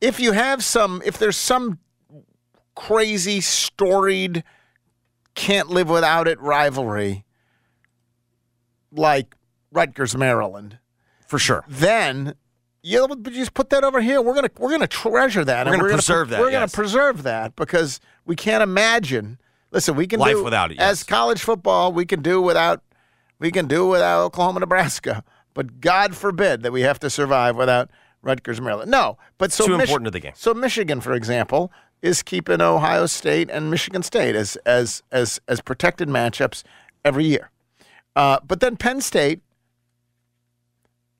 if you have some, if there's some crazy, storied, can't live without it rivalry, like Rutgers, Maryland, For sure. then you just put that over here. We're gonna we're gonna treasure that. We're gonna preserve pre- that, We're gonna preserve that because we can't imagine. Listen, we can Life do without it, as college football. We can do without we can do without Oklahoma, Nebraska. But God forbid that we have to survive without Rutgers, Maryland. No, but so Too Mich- important to the game. So Michigan, for example, is keeping Ohio State and Michigan State as as as as protected matchups every year. Uh, but then Penn State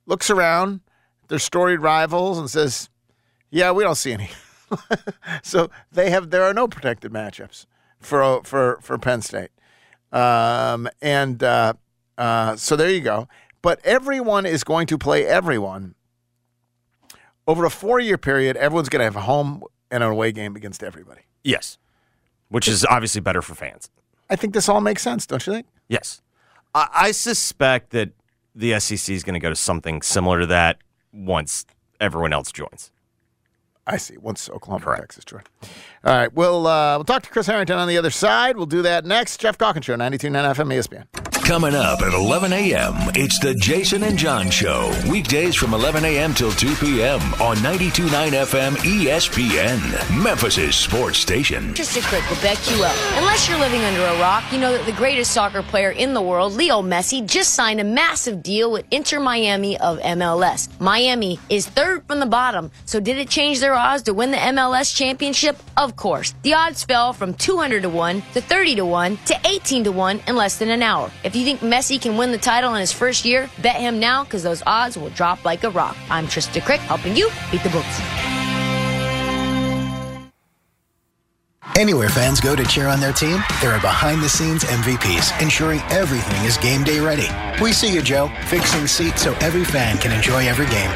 looks around their storied rivals and says, "Yeah, we don't see any." so they have there are no protected matchups for for for Penn State, um, and uh, uh, so there you go. But everyone is going to play everyone over a four year period. Everyone's going to have a home and an away game against everybody. Yes. Which is obviously better for fans. I think this all makes sense, don't you think? Yes. I, I suspect that the SEC is going to go to something similar to that once everyone else joins. I see. Once Oklahoma, and Texas join. All right. We'll uh, we'll talk to Chris Herrington on the other side. We'll do that next. Geoff Calkins Show, 92.9 FM ESPN. Coming up at 11 a.m., it's the Jason and John Show. Weekdays from 11 a.m. till 2 p.m. on 92.9 FM ESPN, Memphis' sports station. Just a quick back you. Unless you're living under a rock, you know that the greatest soccer player in the world, Leo Messi, just signed a massive deal with Inter Miami of MLS. Miami is third from the bottom, so did it change their odds to win the MLS championship? Of course. The odds fell from 200 to 1 to 30 to 1 to 18 to 1 in less than an hour. If you think Messi can win the title in his first year, bet him now because those odds will drop like a rock. I'm Trista Crick, helping you beat the books. Anywhere fans go to cheer on their team, there are behind the scenes MVPs ensuring everything is game day ready. We see you, Joe, fixing seats so every fan can enjoy every game.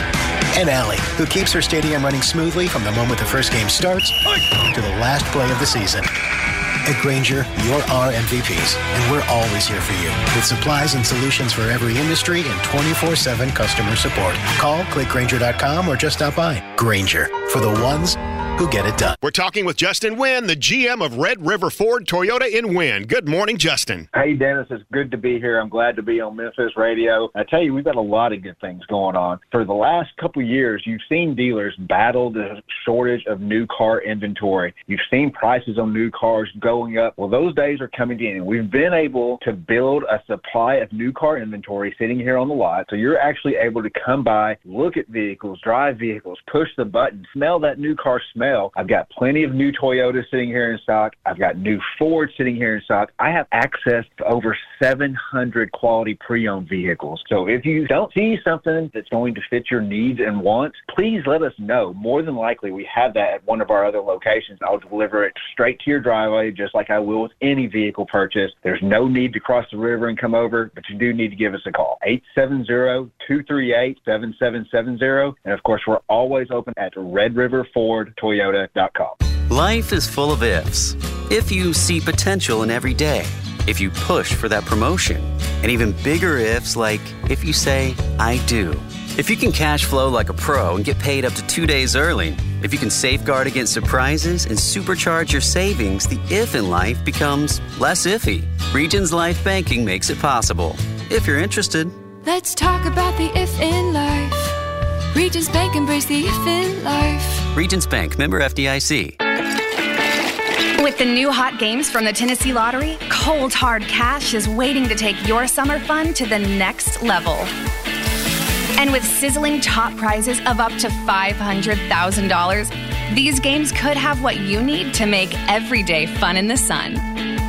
And Allie, who keeps her stadium running smoothly from the moment the first game starts to the last play of the season. At Grainger, you're our MVPs, and we're always here for you with supplies and solutions for every industry and 24 7 customer support. Call click grainger.com or just stop by. Grainger for the ones who get it done. We're talking with Justin Wynn, the GM of Red River Ford Toyota in Wynne. Good morning, Justin. Hey, Dennis, it's good to be here. I'm glad to be on Memphis Radio. I tell you, we've got a lot of good things going on. For the last couple of years, you've seen dealers battle the shortage of new car inventory. You've seen prices on new cars going up. Well, those days are coming to an end. We've been able to build a supply of new car inventory sitting here on the lot. So you're actually able to come by, look at vehicles, drive vehicles, push the button, smell that new car smell. I've got plenty of new Toyotas sitting here in stock. I've got new Ford sitting here in stock. I have access to over 700 quality pre-owned vehicles. So if you don't see something that's going to fit your needs and wants, please let us know. More than likely, we have that at one of our other locations. I'll deliver it straight to your driveway, just like I will with any vehicle purchase. There's no need to cross the river and come over, but you do need to give us a call. 870-238-7770. And of course, we're always open at redriverfordtoyota.com. Life is full of ifs. If you see potential in every day, if you push for that promotion, and even bigger ifs like if you say, I do. If you can cash flow like a pro and get paid up to two days early, if you can safeguard against surprises and supercharge your savings, the if in life becomes less iffy. Regions Life Banking makes it possible. If you're interested, Let's talk about the if in life. Regions Bank embrace the if in life. Regions Bank, member FDIC. With the new hot games from the Tennessee Lottery, Cold Hard Cash is waiting to take your summer fun to the next level. And with sizzling top prizes of up to $500,000, these games could have what you need to make every day fun in the sun.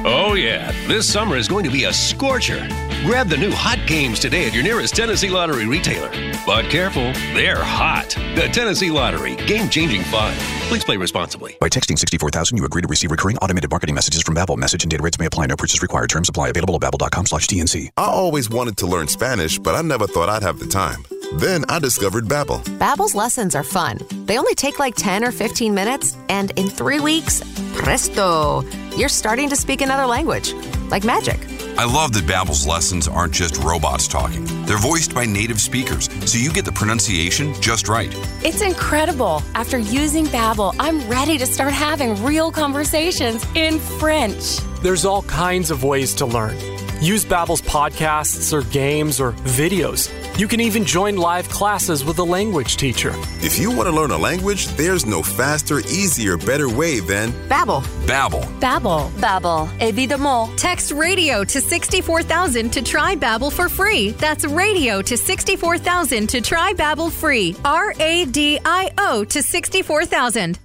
Oh, yeah. This summer is going to be a scorcher. Grab the new hot games today at your nearest Tennessee Lottery retailer. But careful, they're hot. The Tennessee Lottery, game changing fun. Please play responsibly. By texting 64000, you agree to receive recurring automated marketing messages from Babbel. Message and data rates may apply. No purchase required. Terms apply. Available at babbel.com slash TNC. I always wanted to learn Spanish, but I never thought I'd have the time. Then I discovered Babbel. Babbel's lessons are fun. They only take like 10 or 15 minutes, and in three weeks, presto, you're starting to speak another language. Like magic. I love that Babbel's lessons aren't just robots talking. They're voiced by native speakers, so you get the pronunciation just right. It's incredible. After using Babbel, I'm ready to start having real conversations in French. There's all kinds of ways to learn. Use Babbel's podcasts or games or videos. You can even join live classes with a language teacher. If you want to learn a language, there's no faster, easier, better way than Babbel. Babbel. Babbel. Babbel. Évidemment. Text radio to 64000 to try Babbel for free. That's radio to 64000 to try Babbel free. R A D I O to 64000.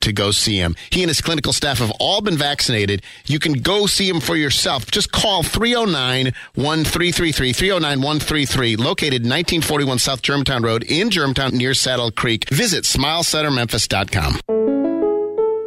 to go see him. He and his clinical staff have all been vaccinated. You can go see him for yourself. Just call 309 1333, 309 133, located 1941 South Germantown Road in Germantown near Saddle Creek. Visit smilecentermemphis.com.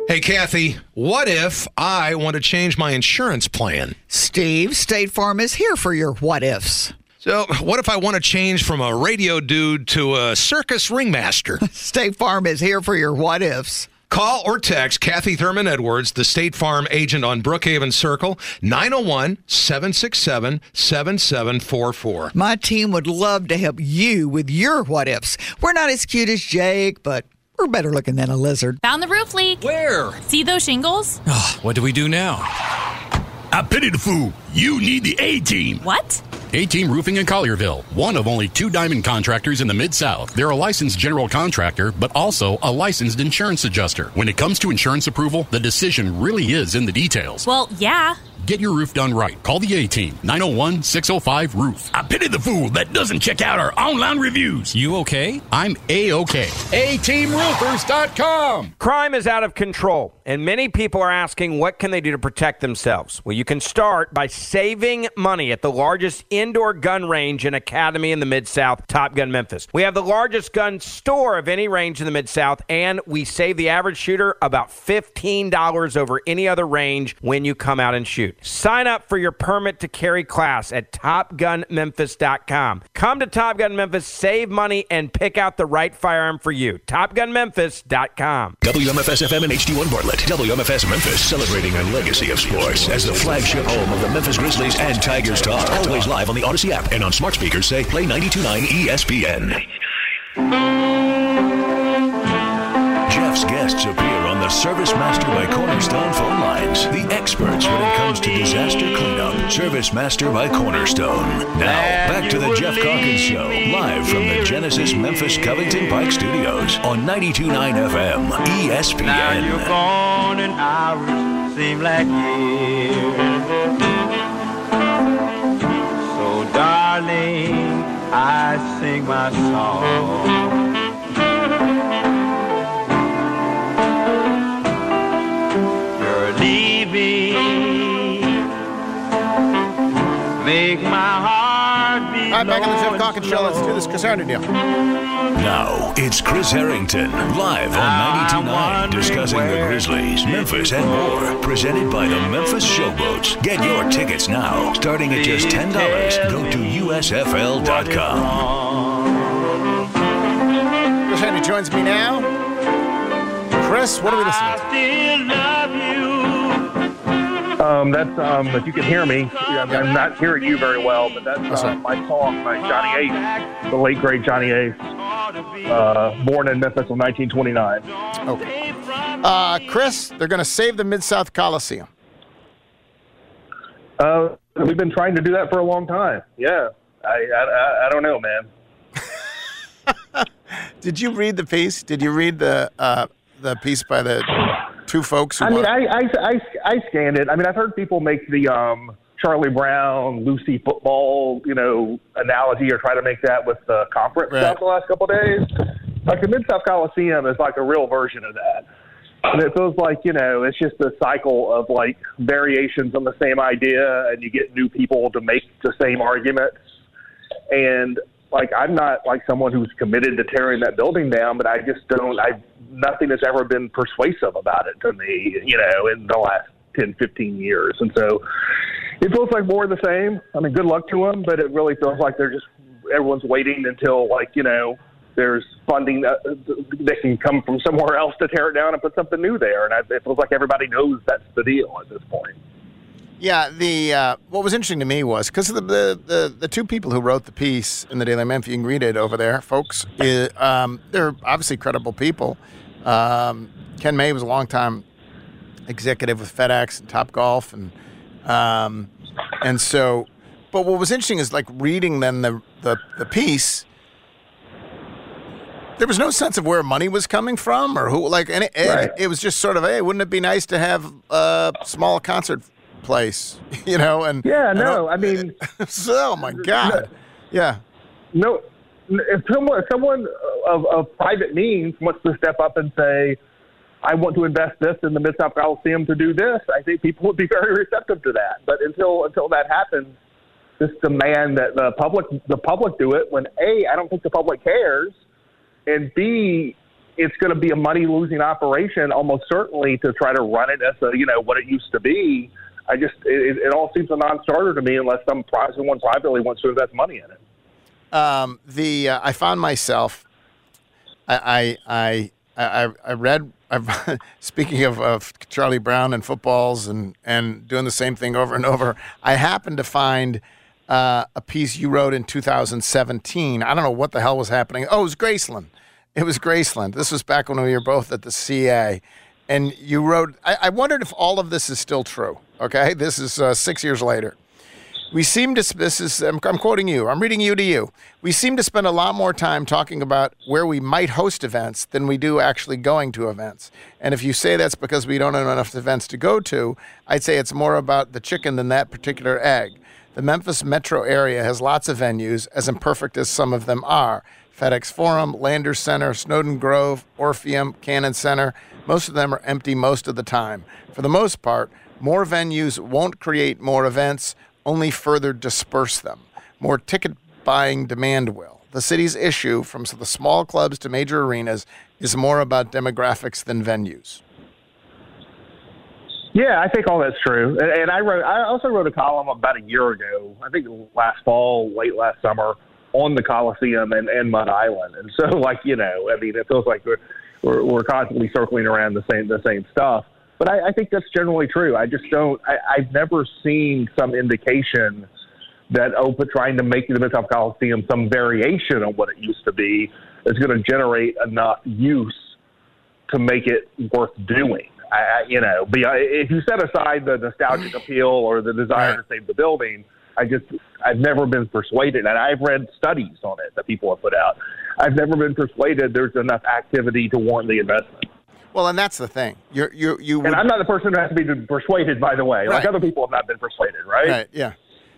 Hey, Kathy, what if I want to change my insurance plan? Steve, State Farm is here for your what ifs. So, what if I want to change from a radio dude to a circus ringmaster? State Farm is here for your what ifs. Call or text Kathy Thurman Edwards, the State Farm agent on Brookhaven Circle, 901 767 7744. My team would love to help you with your what ifs. We're not as cute as Jake, but we're better looking than a lizard. Found the roof leak. Where? See those shingles? Oh, what do we do now? Ah, I pity the fool. You need the A team. What? A Team Roofing in Collierville, one of only two diamond contractors in the Mid South. They're a licensed general contractor, but also a licensed insurance adjuster. When it comes to insurance approval, the decision really is in the details. Well, yeah. Get your roof done right. Call the A Team, 901 605 Roof. I pity the fool that doesn't check out our online reviews. You okay? I'm A OK. A ATeamRoofers.com. Crime is out of control, and many people are asking what can they do to protect themselves. Well, you can start by saving money at the largest indoor gun range and academy in the Mid South, Top Gun Memphis. We have the largest gun store of any range in the Mid South, and we save the average shooter about $15 over any other range when you come out and shoot. Sign up for your permit to carry class at TopGunMemphis.com. Come to Top Gun Memphis, save money, and pick out the right firearm for you. TopGunMemphis.com. WMFS FM and HD1 Bartlett. WMFS Memphis celebrating a legacy of sports as the flagship home of the Memphis Grizzlies and Tigers talk. Always live on the Audacy app and on smart speakers say play 929 ESPN. Service Master by Cornerstone phone lines. The experts when it comes to disaster cleanup. Service Master by Cornerstone. Now, back to the Geoff Calkins Show, live from the Genesis Memphis Covington Pike Studios on 92.9 FM ESPN. Now you're gone and hours seem like years. So, darling, I sing my song. Make my heart be All right, back on the Geoff Calkins Show. Let's do this Chris Herrington deal. Now, it's Chris Herrington, live on 92.9, discussing the Grizzlies, Memphis, and more. Presented by the Memphis Showboats. Get your tickets now, starting at just $10. Go to USFL.com. Chris Herrington joins me now. Chris, what are we listening to? Still love you. Um, that's um, if you can hear me. I'm, I'm not hearing you very well, but that's uh, my song by Johnny Ace, the late great Johnny Ace, uh, born in Memphis in 1929. Okay. Uh, Chris, they're going to save the Mid South Coliseum. Uh, we've been trying to do that for a long time. Yeah, I I, I- I don't know, man. Did you read the piece? Did you read the uh, the piece by the two folks who I mean, I, I I I scanned it. I mean, I've heard people make the um, Charlie Brown, Lucy football, you know, analogy or try to make that with the conference Right. stuff the last couple of days. Like the Mid South Coliseum is like a real version of that. And it feels like, you know, it's just a cycle of like variations on the same idea and you get new people to make the same arguments. And like I'm not like someone who's committed to tearing that building down, but I just don't I nothing has ever been persuasive about it to me, you know, in the last 10, 15 years. And so It feels like more of the same. I mean, good luck to them, but it really feels like they're just everyone's waiting until like you know there's funding that that can come from somewhere else to tear it down and put something new there. And I, it feels like everybody knows that's the deal at this point. Yeah, the uh, what was interesting to me was because the, the, the the two people who wrote the piece in the Daily Memphian you can read it over there, folks. i- um, they're obviously credible people. Um, Ken May was a longtime executive with FedEx and Top Golf, and um, and so. But what was interesting is like reading then the the, the piece. There was no sense of where money was coming from or who, like, and it, it, it was just sort of, hey, wouldn't it be nice to have a small concert place, you know? And Yeah, no, don't- I mean, so, oh my God, yeah. No, if someone, if someone of, of private means wants to step up and say, I want to invest this in the Mid South Coliseum to do this, I think people would be very receptive to that. But until until that happens, this demand that the public the public do it when a I don't think the public cares, and b it's going to be a money losing operation almost certainly to try to run it as a you know what it used to be. I just it, it all seems a non-starter to me unless some pri- someone privately wants to invest money in it. Um, the uh, I found myself. I I I I, I read. I've, speaking of, of Charlie Brown and footballs and and doing the same thing over and over, I happened to find uh, a piece you wrote in 2017. I don't know what the hell was happening. Oh, it was Graceland. It was Graceland. This was back when we were both at the CA. And you wrote, I, I wondered if all of this is still true. Okay. This is uh, six years later. We seem to, this is, I'm, I'm quoting you, I'm reading you to you. We seem to spend a lot more time talking about where we might host events than we do actually going to events. And if you say that's because we don't have enough events to go to, I'd say it's more about the chicken than that particular egg. The Memphis metro area has lots of venues, as imperfect as some of them are. FedEx Forum, Landers Center, Snowden Grove, Orpheum, Cannon Center. Most of them are empty most of the time. For the most part, more venues won't create more events, only further disperse them. More ticket buying demand will. The city's issue, from the small clubs to major arenas, is more about demographics than venues. Yeah, I think all that's true. And, and I wrote, I also wrote a column about a year ago. I think last fall, late last summer, on the Coliseum and, and Mud Island. And so, like you know, I mean, it feels like we're we're, we're constantly circling around the same the same stuff. But I, I think that's generally true. I just don't. I, I've never seen some indication that oh, Opa trying to make the Mid South Coliseum some variation on what it used to be is going to generate enough use to make it worth doing. I, I, you know, if you set aside the nostalgic appeal or the desire to save the building, I just I've never been persuaded, and I've read studies on it that people have put out. I've never been persuaded there's enough activity to warrant the investment. Well, and that's the thing. You're, you you would, And I'm not the person who has to be persuaded, by the way. Like other people have not been persuaded, right? Right. Yeah.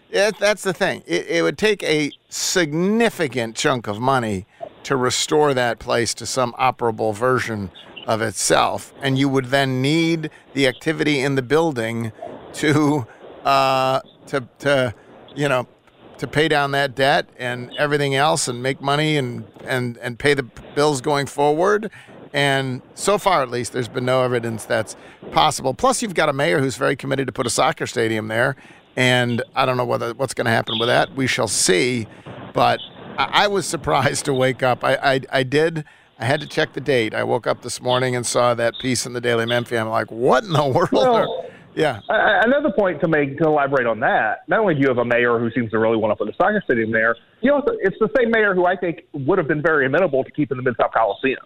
Yeah, that's the thing. It, it would take a significant chunk of money to restore that place to some operable version of itself, and you would then need the activity in the building to, uh, to, to, you know, to pay down that debt and everything else, and make money and and and pay the bills going forward. And so far, at least, there's been no evidence that's possible. Plus, you've got a mayor who's very committed to put a soccer stadium there, and I don't know whether what's going to happen with that. We shall see. But I, I was surprised to wake up. I, I I did. I had to check the date. I woke up this morning and saw that piece in the Daily Memphian. I'm like, what in the world? Well, yeah. Another point to make to elaborate on that. Not only do you have a mayor who seems to really want to put a soccer stadium there, you know, it's the same mayor who I think would have been very amenable to keeping the Mid South Coliseum.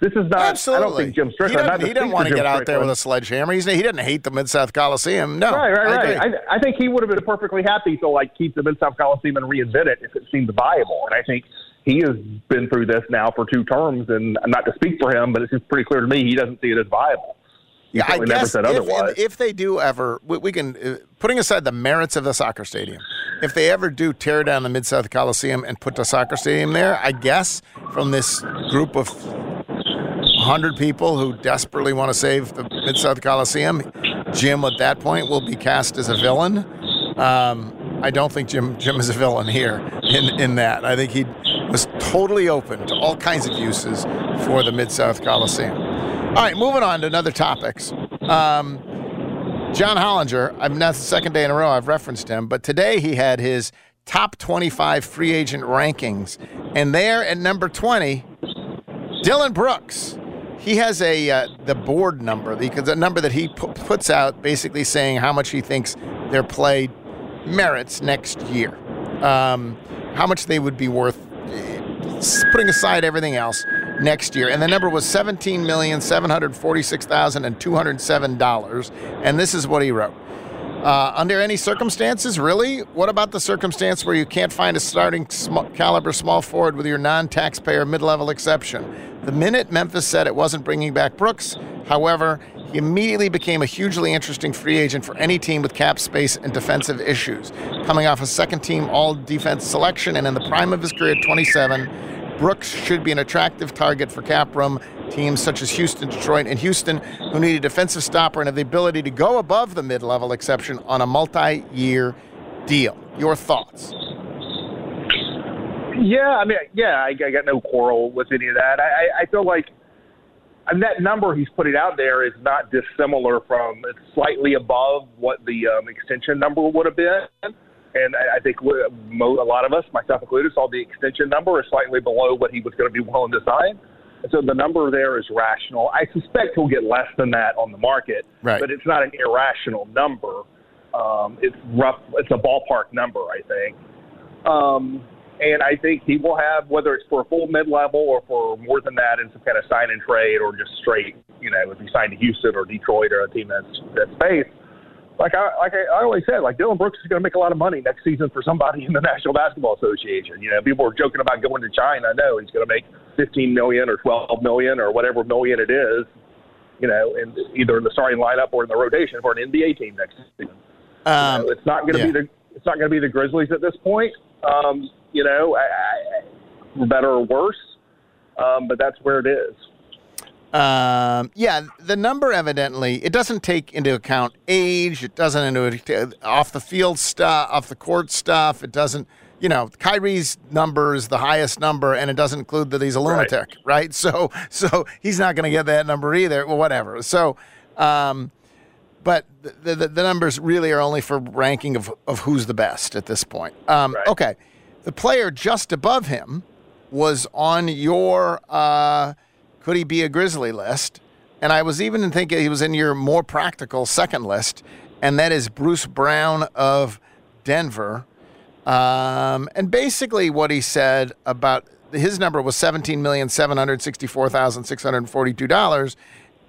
This is not. Absolutely. I don't think Jim Strickland. he doesn't want to Jim get out there with a sledgehammer. He's, he doesn't hate the Mid South Coliseum. No. right, right, I right. I, I think he would have been perfectly happy to like keep the Mid South Coliseum and reinvent it if it seemed viable. And I think he has been through this now for two terms, and not to speak for him, but it's pretty clear to me he doesn't see it as viable. He Yeah, I guess said if, otherwise. if they do ever, we, we can, uh, putting aside the merits of the soccer stadium, if they ever do tear down the Mid South Coliseum and put the soccer stadium there, I guess from this group of 100 people who desperately want to save the Mid South Coliseum, Jim at that point will be cast as a villain. Um, I don't think Jim Jim is a villain here in, in that. I think he was totally open to all kinds of uses for the Mid South Coliseum. All right, moving on to another topics. Um, John Hollinger, I've now the second day in a row I've referenced him, but today he had his top 25 free agent rankings, and there at number 20, Dillon Brooks. He has a uh, the board number, the, the number that he pu- puts out, basically saying how much he thinks their play merits next year, um, how much they would be worth, uh, putting aside everything else next year. And the number was seventeen million seven hundred forty-six thousand and two hundred seven dollars. And this is what he wrote. Uh, under any circumstances, really? What about the circumstance where you can't find a starting sm- caliber small forward with your non taxpayer mid level exception? The minute Memphis said it wasn't bringing back Brooks, however, he immediately became a hugely interesting free agent for any team with cap space and defensive issues. Coming off a second team all defense selection and in the prime of his career at 27, Brooks should be an attractive target for cap room teams such as Houston, Detroit, and Houston, who need a defensive stopper and have the ability to go above the mid level exception on a multi year deal. Your thoughts? Yeah, I mean, yeah, I, I got no quarrel with any of that. I, I feel like and that number he's putting out there is not dissimilar from it's slightly above what the um, extension number would have been. And I, think a lot of us, myself included, saw the extension number is slightly below what he was going to be willing to sign. And so the number there is rational. I suspect he'll get less than that on the market, Right. but it's not an irrational number. Um, it's rough. It's a ballpark number, I think. Um, and I think he will have, whether it's for a full mid level or for more than that in some kind of sign and trade or just straight, you know, if he signed to Houston or Detroit or a team that's that's space. Like I like I, I always said, like Dillon Brooks is going to make a lot of money next season for somebody in the National Basketball Association. You know, people are joking about going to China. No, he's going to make 15 million or 12 million or whatever million it is. You know, in either in the starting lineup or in the rotation for an NBA team next season. Um, You know, it's not going to yeah. be the it's not going to be the Grizzlies at this point. Um, you know, I, I, better or worse, um, but that's where it is. Um, yeah, the number evidently it doesn't take into account age. It doesn't into off the field stuff, off the court stuff. It doesn't. You know, Kyrie's number is the highest number, and it doesn't include that he's a lunatic, right? So, so he's not going to get that number either. Well, whatever. So, um, but the, the the numbers really are only for ranking of of who's the best at this point. Um, Okay, the player just above him was on your uh, could he be a Grizzly list, and I was even thinking he was in your more practical second list, and that is Bruce Brown of Denver. Um, and basically, what he said about his number was seventeen million seven hundred sixty-four thousand six hundred forty-two dollars,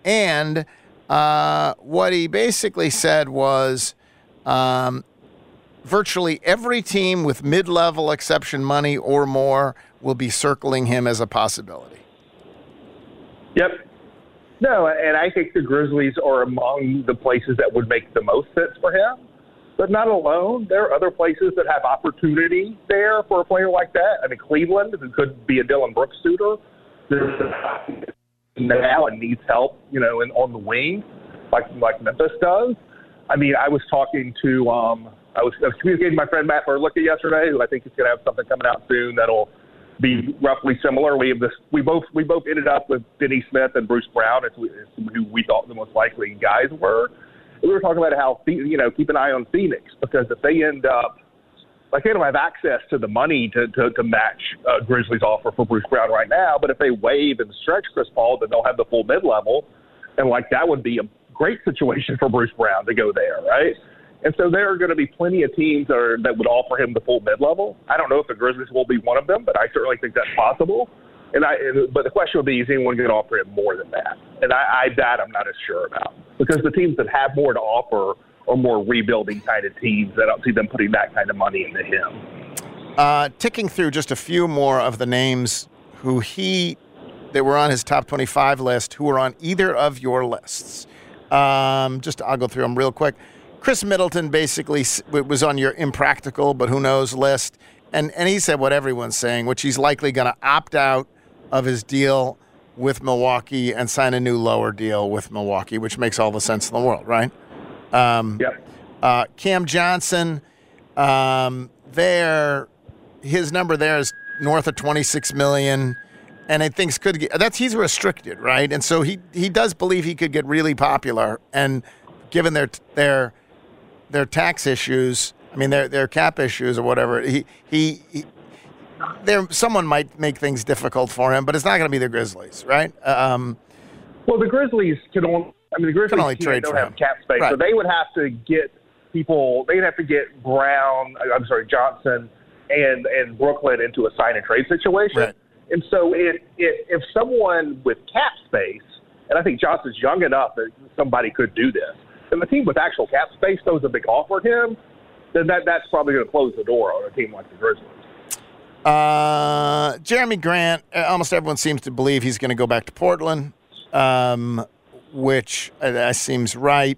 and uh, what he basically said was um, virtually every team with mid-level exception money or more will be circling him as a possibility. Yep. No, and I think the Grizzlies are among the places that would make the most sense for him, but not alone. There are other places that have opportunity there for a player like that. I mean, Cleveland, who could be a Dillon Brooks suitor, now and needs help, you know, in, on the wing, like like Memphis does. I mean, I was talking to, um, I was, I was communicating with my friend Matt Berlicka yesterday, who I think is going to have something coming out soon that'll be roughly similar. We have this. We both we both ended up with Finney-Smith and Bruce Brown as, we, as who we thought the most likely guys were. We were talking about how you know keep an eye on Phoenix because if they end up like they don't have access to the money to to, to match uh, Grizzlies' offer for Bruce Brown right now, but if they waive and stretch Chris Paul, then they'll have the full mid level, and like that would be a great situation for Bruce Brown to go there, right? And so there are going to be plenty of teams that, are, that would offer him the full mid level. I don't know if the Grizzlies will be one of them, but I certainly think that's possible. And I, and, but the question would be, is anyone going to offer him more than that? And I, I that I'm not as sure about because the teams that have more to offer are more rebuilding kind of teams. I don't see them putting that kind of money into him. Uh, ticking through just a few more of the names who he that were on his top 25 list who were on either of your lists. Um, just I'll go through them real quick. Khris Middleton basically was on your impractical, but who knows list, and and he said what everyone's saying, which he's likely going to opt out of his deal with Milwaukee and sign a new lower deal with Milwaukee, which makes all the sense in the world, right? Um, yep. Uh, Cam Johnson, um, there, his number there is north of 26 million, and I think could get that's he's restricted, right? And so he he does believe he could get really popular, and given their their their tax issues. I mean, their their cap issues or whatever. He he. he there, someone might make things difficult for him, but it's not going to be the Grizzlies, right? Um, Well, the Grizzlies can only. I mean, the Grizzlies only can't- trade don't for have him. cap space, so they would have to get people. They'd have to get Brown. I'm sorry, Johnson, and and Brooklyn into a sign and trade situation. Right. And so, it, it, if someone with cap space, and I think Johnson's young enough that somebody could do this, and the team with actual cap space throws a big offer at him, then that that's probably going to close the door on a team like the Grizzlies. Uh, Jerami Grant, uh, almost everyone seems to believe he's going to go back to Portland, um, which uh, seems right.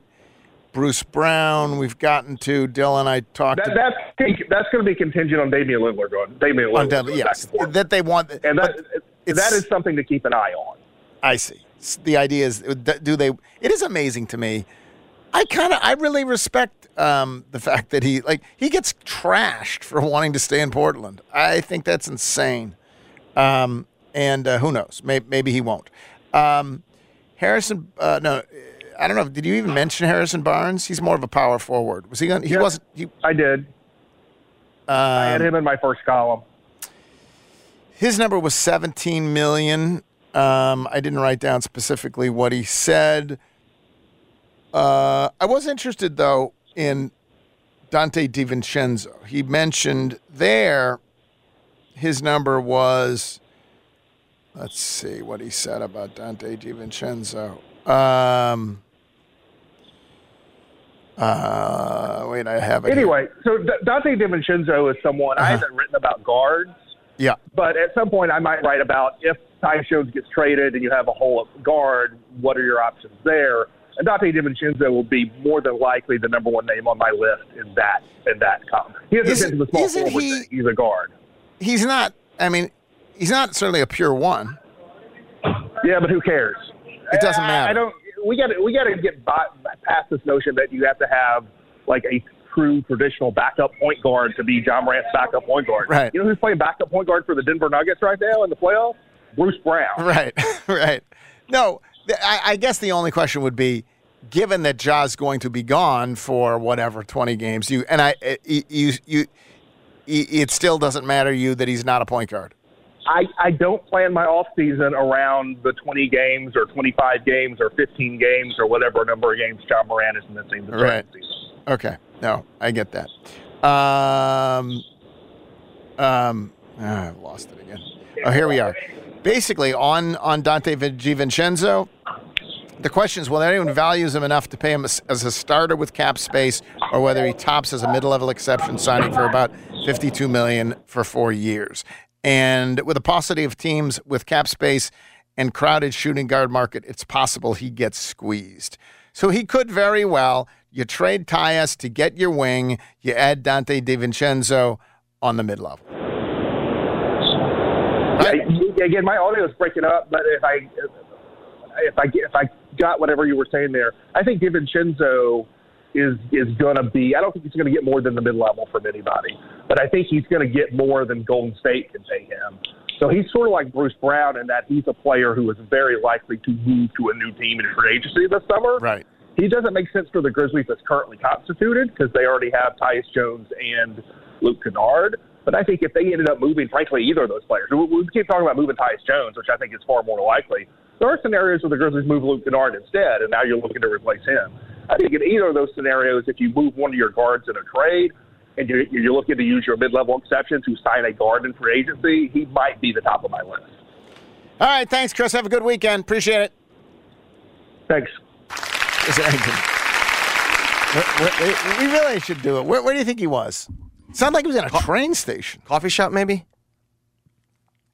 Bruce Brown, we've gotten to. Dillon, I talked That, to. that's that's going to be contingent on Damian Lillard going. Damian Lillard, Denver, going yes, back to Portland. that they want. and that that is something to keep an eye on. I see. The idea is, uh, do they? It is amazing to me. I kind of, I really respect um, the fact that he, like, he gets trashed for wanting to stay in Portland. I think that's insane. Um, and uh, who knows? Maybe, maybe he won't. Um, Harrison, uh, no, I don't know. Did you even mention Harrison Barnes? He's more of a power forward. Was he? Gonna, he Yeah. wasn't. He, I did. I had um, him in my first column. His number was 17 million. Um, I didn't write down specifically what he said. Uh, I was interested though in Donte DiVincenzo. He mentioned there his number was. Let's see what he said about Donte DiVincenzo. Um, uh, wait, I have it. here. Anyway, so D- Donte DiVincenzo is someone I Uh-huh. haven't written about guards, Yeah. but at some point I might write about if Tyus Jones gets traded and you have a hole at guard, what are your options there? And Donte DiVincenzo will be more than likely the number one name on my list in that in that column. He hasn't Isn't- the small isn't forward he- He's a guard. He's not. I mean, he's not certainly a pure one. Yeah, but who cares? It doesn't matter. I don't. We got to we got to get by, past this notion that you have to have like a true traditional backup point guard to be Ja Morant's backup point guard. Right. You know who's playing backup point guard for the Denver Nuggets right now in the playoffs? Bruce Brown. Right, right. No, I, I guess the only question would be, given that Ja's going to be gone for whatever twenty games, you and I, uh, you, you, you, it still doesn't matter you that he's not a point guard. I, I don't plan my off season around the 20 games or 25 games or 15 games or whatever number of games Ja Morant is missing this Right. season. Okay. No, I get that. Um, um, ah, I've lost it again. Oh, here we are. Basically, on on Donte DiVincenzo, the question is whether anyone values him enough to pay him as, as a starter with cap space, or whether he tops as a mid-level exception signing for about 52 million for four years. And with a paucity of teams with cap space and crowded shooting guard market, it's possible he gets squeezed. So he could very well. You trade Tyus to get your wing. You add Donte DiVincenzo on the mid-level. Yeah, again, my audio is breaking up, but if I if I if I got whatever you were saying there, I think DiVincenzo is is going to be. I don't think he's going to get more than the mid level from anybody, but I think he's going to get more than Golden State can pay him. So he's sort of like Bruce Brown in that he's a player who is very likely to move to a new team in free agency this summer. Right. He doesn't make sense for the Grizzlies as currently constituted because they already have Tyus Jones and Luke Kennard. But I think if they ended up moving, frankly, either of those players, we, we keep talking about moving Tyus Jones, which I think is far more likely. There are scenarios where the Grizzlies move Luke Kennard instead, and now you're looking to replace him. I think in either of those scenarios, if you move one of your guards in a trade and you're, you're looking to use your mid-level exception to sign a guard in free agency, he might be the top of my list. All right, thanks, Chris. Have a good weekend. Appreciate it. Thanks. Is there anything? We- we- We really should do it. Where, where do you think he was? Sounded like he was in a train station. Coffee shop, maybe?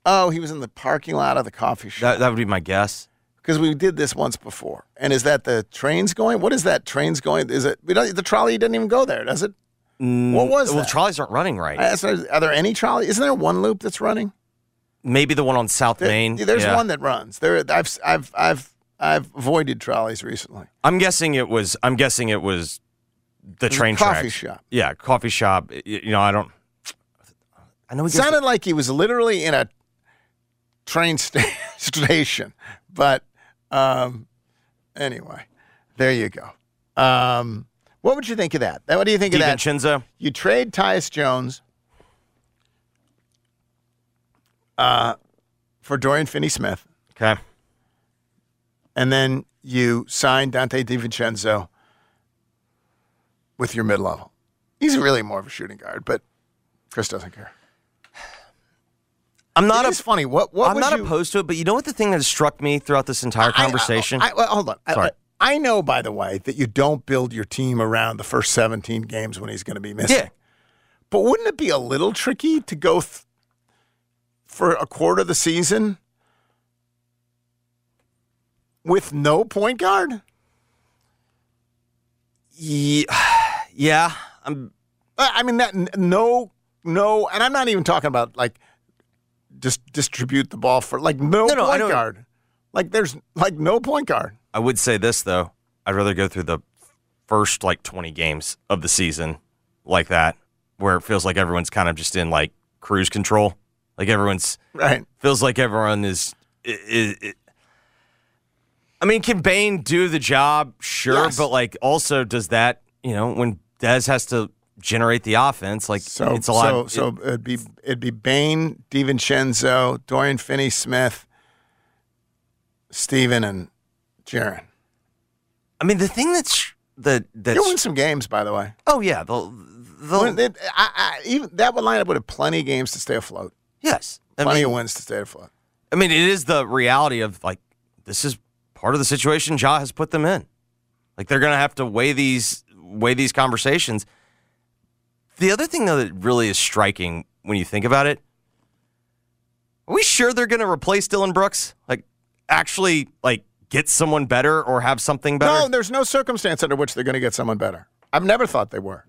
Oh, he was in the parking lot of the coffee shop. That, that would be my guess. Because we did this once before. And is that the trains going? What is that? Trains going? Is it? We don't, the trolley didn't even go there, does it? Mm, what was well, that? trolleys aren't running right. I asked, are there any trolley? Isn't there one loop that's running? Maybe the one on South There- Main. There's Yeah. one that runs. There, I've, I've, I've, I've avoided trolleys recently. I'm guessing it was. I'm guessing it was the train coffee tracks. shop. Yeah, coffee shop. You know, I don't. I know. It sounded like he was literally in a train sta- station, but um, anyway, there you go. Um, what would you think of that? What do you think of that? DiVincenzo? You trade Tyus Jones uh, for Dorian Finney-Smith. Okay. And then you sign Donte DiVincenzo with your mid-level. He's really more of a shooting guard, but Chris doesn't care. I'm not. It is funny. What? What? I'm not you- opposed to it, but you know what the thing that struck me throughout this entire uh, conversation? I, well, hold on. I- Sorry. I, know, by the way, that you don't build your team around the first 17 games when he's going to be missing. Yeah. But wouldn't it be a little tricky to go th- for a quarter of the season with no point guard? Yeah, yeah. I'm. I I mean that n- no, no, and I'm not even talking about like just distribute the ball for like no, No, no, point guard. Like there's like no point guard. I would say this though. I'd rather go through the first like 20 games of the season like that, where it feels like everyone's kind of just in like cruise control. Like everyone's Right. feels like everyone is. i i I mean, can Bane do the job? Sure, Yes. but like, also does that? You know, when Dez has to generate the offense, like So it's a lot. So, it- so it'd be it'd be Bane, DiVincenzo, Dorian Finney-Smith, Steven, and Jaren. I mean, the thing that's that that's You'll win some games, by the way. oh yeah, they'll it- I, I, even that would line up with plenty of games to stay afloat. yes. I Plenty mean, of wins to stay afloat. I mean, it is the reality of like this is part of the situation Ja has put them in. Like they're gonna have to weigh these weigh these conversations. The other thing though that really is striking when you think about it, are we sure they're gonna replace Dillon Brooks? Like actually like get someone better or have something better? No, there's no circumstance under which they're going to get someone better. I've never thought they were.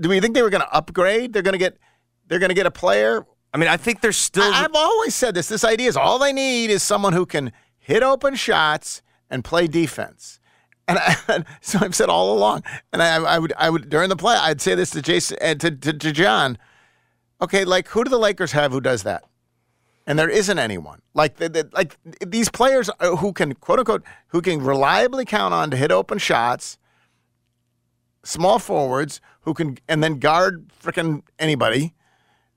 Do we think they were going to upgrade? They're going to get they're going to get a player. I mean, I think they're still. I, have always said this. This idea is all they need is someone who can hit open shots and play defense. And I, so I've said all along. And I, I would I would during the play I'd say this to Jason and to, to, to John. Okay, like who do the Lakers have who does that? And there isn't anyone like the, the, like these players uh, who can quote unquote who can reliably count on to hit open shots. Small forwards who can and then guard freaking anybody.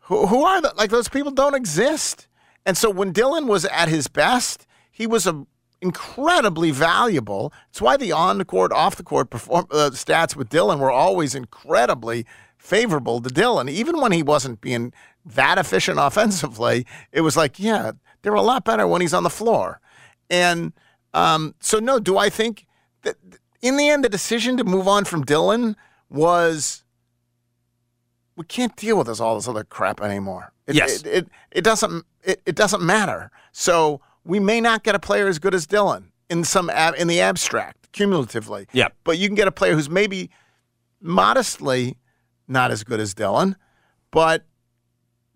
Who, who are the, like those people don't exist. And so when Dillon was at his best, he was a incredibly valuable. It's why the on the court, off the court perform uh, stats with Dillon were always incredibly favorable to Dillon, even when he wasn't being that efficient offensively. It was like, yeah, they're a lot better when he's on the floor. And um, so, no, do I think that in the end, the decision to move on from Dillon was we can't deal with this all this other crap anymore. It, Yes. it, it, it doesn't it, it doesn't matter. So we may not get a player as good as Dillon in some ab, in the abstract, cumulatively. Yeah. But you can get a player who's maybe modestly not as good as Dillon, but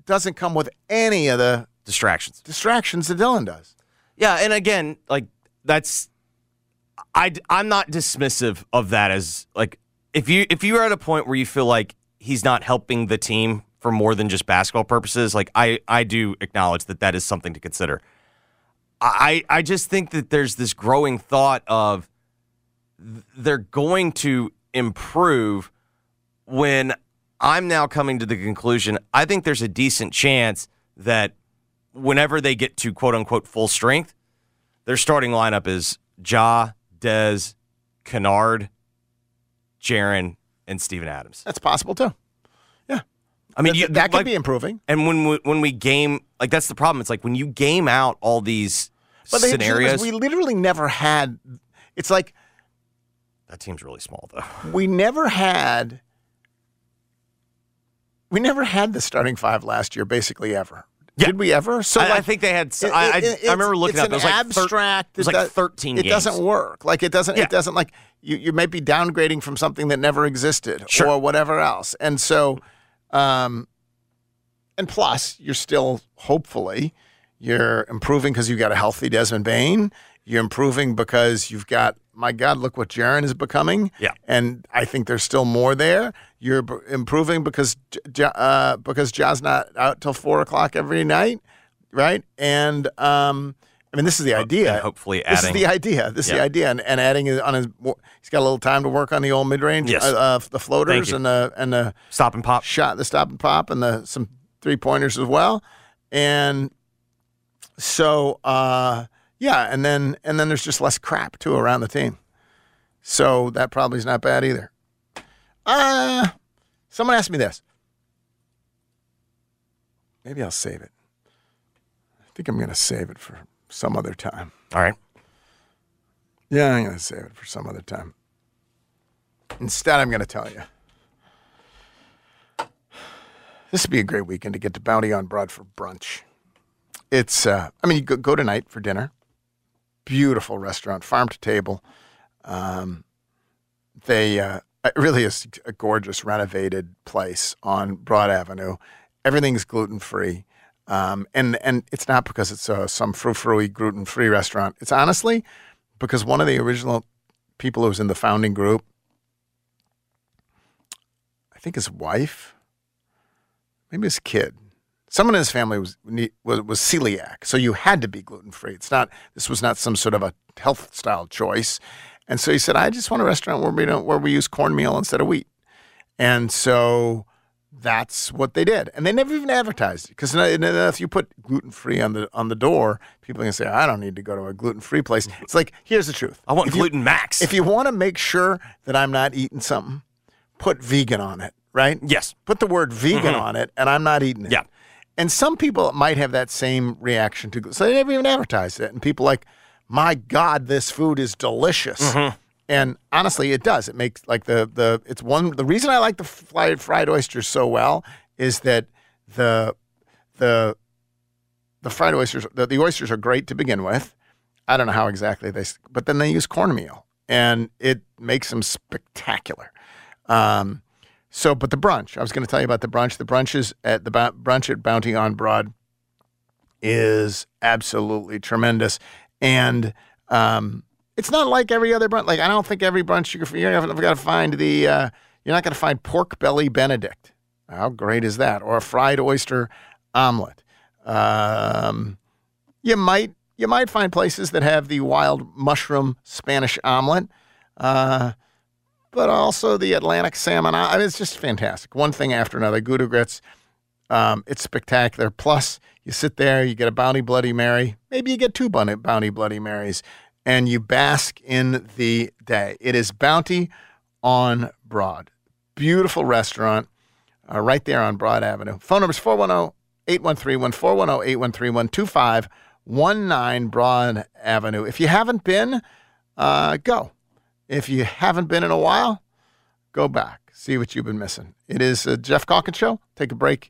doesn't come with any of the distractions distractions that Dillon does. Yeah, and again, like that's I I'm not dismissive of that as like if you if you are at a point where you feel like he's not helping the team for more than just basketball purposes, like I I do acknowledge that that is something to consider. I I just think that there's this growing thought of they're going to improve when I'm now coming to the conclusion I think there's a decent chance that whenever they get to quote unquote full strength, their starting lineup is Ja, Dez, Kennard, Jaren, and Steven Adams. That's possible too. Yeah. I mean, That- you, that could like- be improving. And when we, when we game, like that's the problem. It's like when you game out all these But scenarios. we literally never had. It's like that team's really small though. we never had. We never had the starting five last year, basically ever. Did we ever? So I, I think they had. it- I, I, I remember looking up. It was like thir- abstract. it was like thirteen. It games. doesn't work. Like it doesn't. Yeah. It doesn't like you. You may be downgrading from something that never existed Sure. or whatever else. And so, um, and plus, you're still hopefully you're improving because you've got a healthy Desmond Bane. You're improving because you've got my God, look what Jaren is becoming. Yeah. and I think there's still more there. You're b- improving because J- J- uh, because Ja's not out till four o'clock every night, right? And um, I mean, this is the idea. and hopefully adding. This is the idea. This is the idea, and, and adding on his. He's got a little time to work on the old mid range. Yes. Uh, uh, the floaters and the and the stop and pop shot, the stop and pop, and the some three pointers as well. And so, uh, yeah, and then and then there's just less crap too around the team. So that probably is not bad either. Uh someone asked me this. Maybe I'll save it. I think I'm going to save it for some other time. All right. Yeah, I'm going to save it for some other time. Instead, I'm going to tell you. This would be a great weekend to get to Bounty on Broad for brunch. It's, uh, I mean, you go, go tonight for dinner. Beautiful restaurant, farm to table. Um, they, uh, it really is a gorgeous renovated place on Broad Avenue. Everything's gluten free. Um, and, and it's not because it's uh, some frou frou gluten free restaurant. It's honestly because one of the original people who was in the founding group, I think his wife, maybe his kid, someone in his family was was, was celiac, so you had to be gluten free. It's not this was not some sort of a health style choice, and so he said, I just want a restaurant where we don't where we use cornmeal instead of wheat, and so that's what they did, and they never even advertised it because if you put gluten free on the on the door, people can say, I don't need to go to a gluten free place. It's like here's the truth. I want If you- gluten max. If you want to make sure that I'm not eating something, put vegan on it, right? Yes. Put the word vegan Mhm. on it, and I'm not eating it. Yeah. And some people might have that same reaction to, so they never even advertised it. And people like, my God, this food is delicious. Mm-hmm. And honestly, it does. It makes like the the it's one the reason I like the fried fried oysters so well is that the the the fried oysters the, the oysters are great to begin with. I don't know how exactly they, but then they use cornmeal, and it makes them spectacular. Um, so, but the brunch, I was going to tell you about the brunch. The brunch is at the brunch at Bounty on Broad is absolutely tremendous, and um, it's not like every other brunch. Like I don't think every brunch you you're going to find the uh, you're not going to find pork belly Benedict. How great is that? Or a fried oyster omelet. Um, you might you might find places that have the wild mushroom Spanish omelet. Uh, but also the Atlantic salmon. I mean, it's just fantastic. One thing after another. Gouda grits. Um, it's spectacular. Plus, you sit there, you get a Bounty Bloody Mary. Maybe you get two Bounty Bounty Bloody Marys, and you bask in the day. It is Bounty on Broad. Beautiful restaurant uh, right there on Broad Avenue. Phone number is 410 8131 410 8131 2519 Broad Avenue. If you haven't been, uh, go. If you haven't been in a while, go back. See what you've been missing. It is a Geoff Calkins Show. Take a break.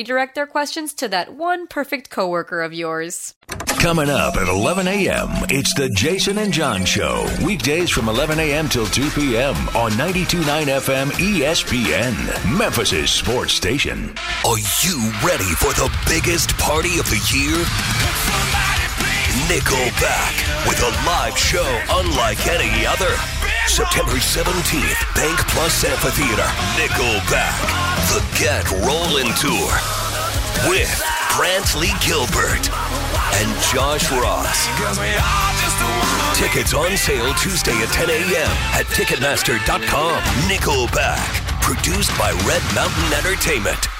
redirect their questions to that one perfect coworker of yours. Coming up at 11 a.m., it's the Jason and John Show. Weekdays from 11 a.m. till 2 p.m. on 92.9 FM ESPN, Memphis' sports station. Are you ready for the biggest party of the year? Nickelback with a live show unlike any other. September 17th, Bank Plus Amphitheater. Nickelback, the Get Rollin' Tour with Brantley Gilbert and Josh Ross. Tickets on sale Tuesday at 10 a.m. at Ticketmaster.com. Nickelback, produced by Red Mountain Entertainment.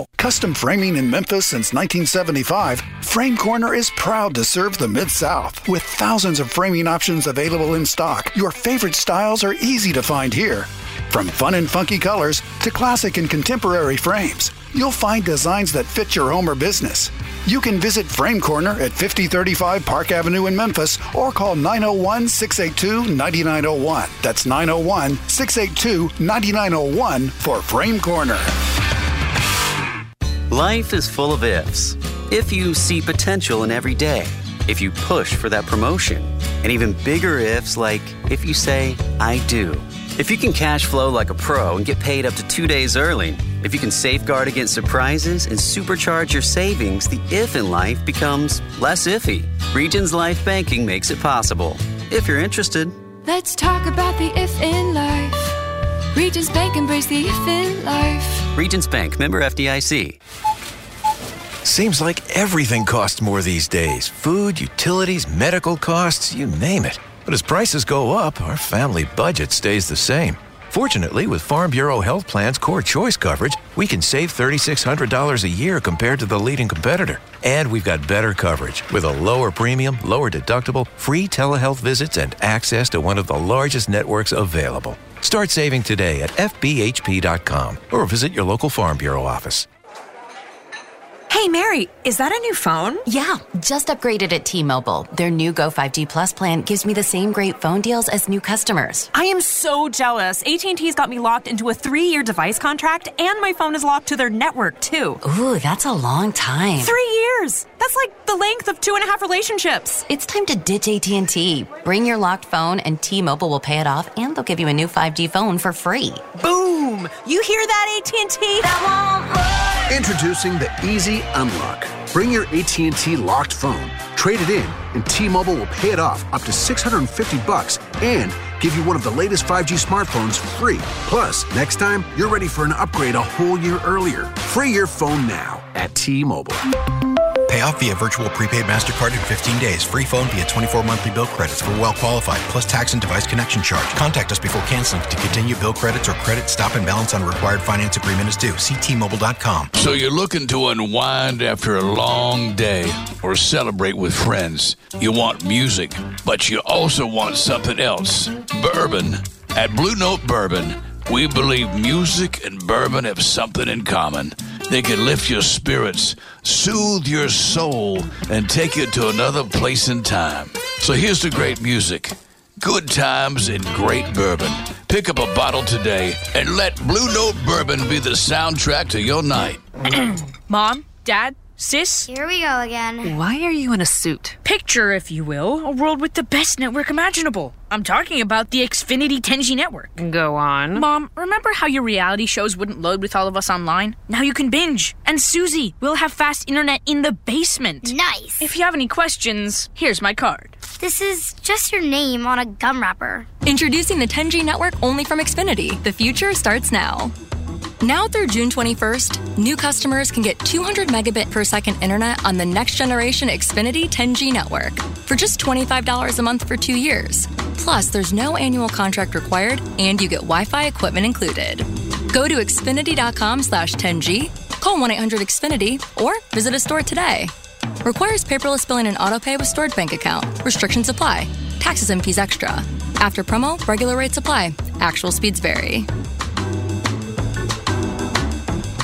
Custom framing in Memphis since 1975, Frame Corner is proud to serve the Mid South. With thousands of framing options available in stock, your favorite styles are easy to find here. From fun and funky colors to classic and contemporary frames, you'll find designs that fit your home or business. You can visit Frame Corner at 5035 Park Avenue in Memphis or call 901 682 9901. That's 901 682 9901 for Frame Corner. Life is full of ifs. If you see potential in every day, if you push for that promotion, and even bigger ifs like if you say, I do. If you can cash flow like a pro and get paid up to two days early, if you can safeguard against surprises and supercharge your savings, the if in life becomes less iffy. Regions Life Banking makes it possible. If you're interested, Let's talk about the if in life. Regions Bank embrace the if in life. Regions Bank, member FDIC. Seems like everything costs more these days food, utilities, medical costs, you name it. But as prices go up, our family budget stays the same. Fortunately, with Farm Bureau Health Plan's Core Choice coverage, we can save $3,600 a year compared to the leading competitor. And we've got better coverage with a lower premium, lower deductible, free telehealth visits, and access to one of the largest networks available. Start saving today at FBHP.com or visit your local Farm Bureau office. Hey, Mary, is that a new phone? Yeah, just upgraded at T Mobile. Their new Go 5G Plus plan gives me the same great phone deals as new customers. I am so jealous. AT&T's got me locked into a three-year device contract, and my phone is locked to their network, too. Ooh, that's a long time. Three years! That's like the length of two and a half relationships. It's time to ditch AT&T. Bring your locked phone, and T-Mobile will pay it off, and they'll give you a new 5G phone for free. Boom! You hear that, AT&T? Introducing the Easy Unlock. Bring your AT&T locked phone, trade it in, and T-Mobile will pay it off up to 650 bucks and give you one of the latest 5G smartphones free. Plus, next time you're ready for an upgrade a whole year earlier. Free your phone now at T-Mobile. Pay off via virtual prepaid MasterCard in 15 days. Free phone via 24 monthly bill credits for well qualified, plus tax and device connection charge. Contact us before canceling to continue bill credits or credit stop and balance on required finance agreement is due. Ctmobile.com. So you're looking to unwind after a long day or celebrate with friends. You want music, but you also want something else bourbon. At Blue Note Bourbon, we believe music and bourbon have something in common. They can lift your spirits, soothe your soul, and take you to another place in time. So here's the great music. Good times and great bourbon. Pick up a bottle today and let Blue Note Bourbon be the soundtrack to your night. Mom, Dad, Sis? Here we go again. Why are you in a suit? Picture, if you will, a world with the best network imaginable. I'm talking about the Xfinity 10G network. Go on. Mom, remember how your reality shows wouldn't load with all of us online? Now you can binge. And Susie, we'll have fast internet in the basement. Nice. If you have any questions, here's my card. This is just your name on a gum wrapper. Introducing the 10G network only from Xfinity. The future starts now. Now through June 21st, new customers can get 200 megabit per second internet on the next generation Xfinity 10G network for just $25 a month for two years. Plus, there's no annual contract required, and you get Wi-Fi equipment included. Go to xfinity.com slash 10G, call 1-800-XFINITY, or visit a store today. Requires paperless billing and autopay with stored bank account. Restrictions apply. Taxes and fees extra. After promo, regular rates apply. Actual speeds vary.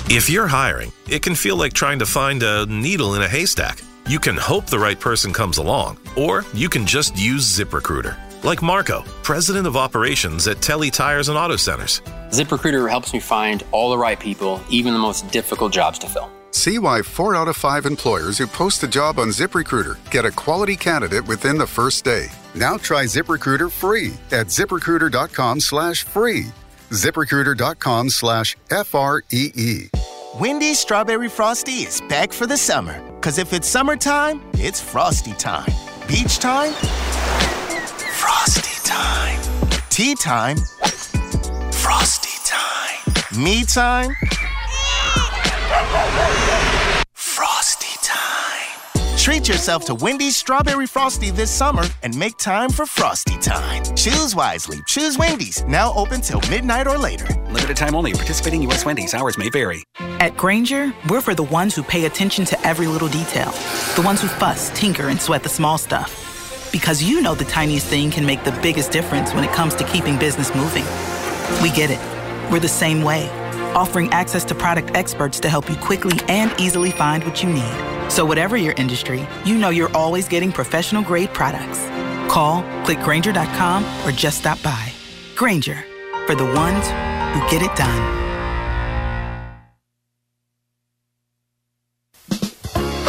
If you're hiring, it can feel like trying to find a needle in a haystack. You can hope the right person comes along, or you can just use ZipRecruiter. Like Marco, president of operations at Telly Tires and Auto Centers. ZipRecruiter helps me find all the right people, even the most difficult jobs to fill. See why four out of five employers who post a job on ZipRecruiter get a quality candidate within the first day. Now try ZipRecruiter free at ziprecruiter.com slash free. ZipRecruiter.com slash F R E E. Wendy's Strawberry Frosty is back for the summer. Cause if it's summertime, it's Frosty time. Beach time, Frosty time. Tea time, Frosty time. Me time. Treat yourself to Wendy's Strawberry Frosty this summer and make time for Frosty time. Choose wisely. Choose Wendy's. Now open till midnight or later. Limited time only. Participating U.S. Wendy's. Hours may vary. At Grainger, we're for the ones who pay attention to every little detail. The ones who fuss, tinker, and sweat the small stuff. Because you know the tiniest thing can make the biggest difference when it comes to keeping business moving. We get it. We're the same way. Offering access to product experts to help you quickly and easily find what you need. So whatever your industry, you know you're always getting professional grade products. Call, click grainger.com, or just stop by. Grainger, for the ones who get it done.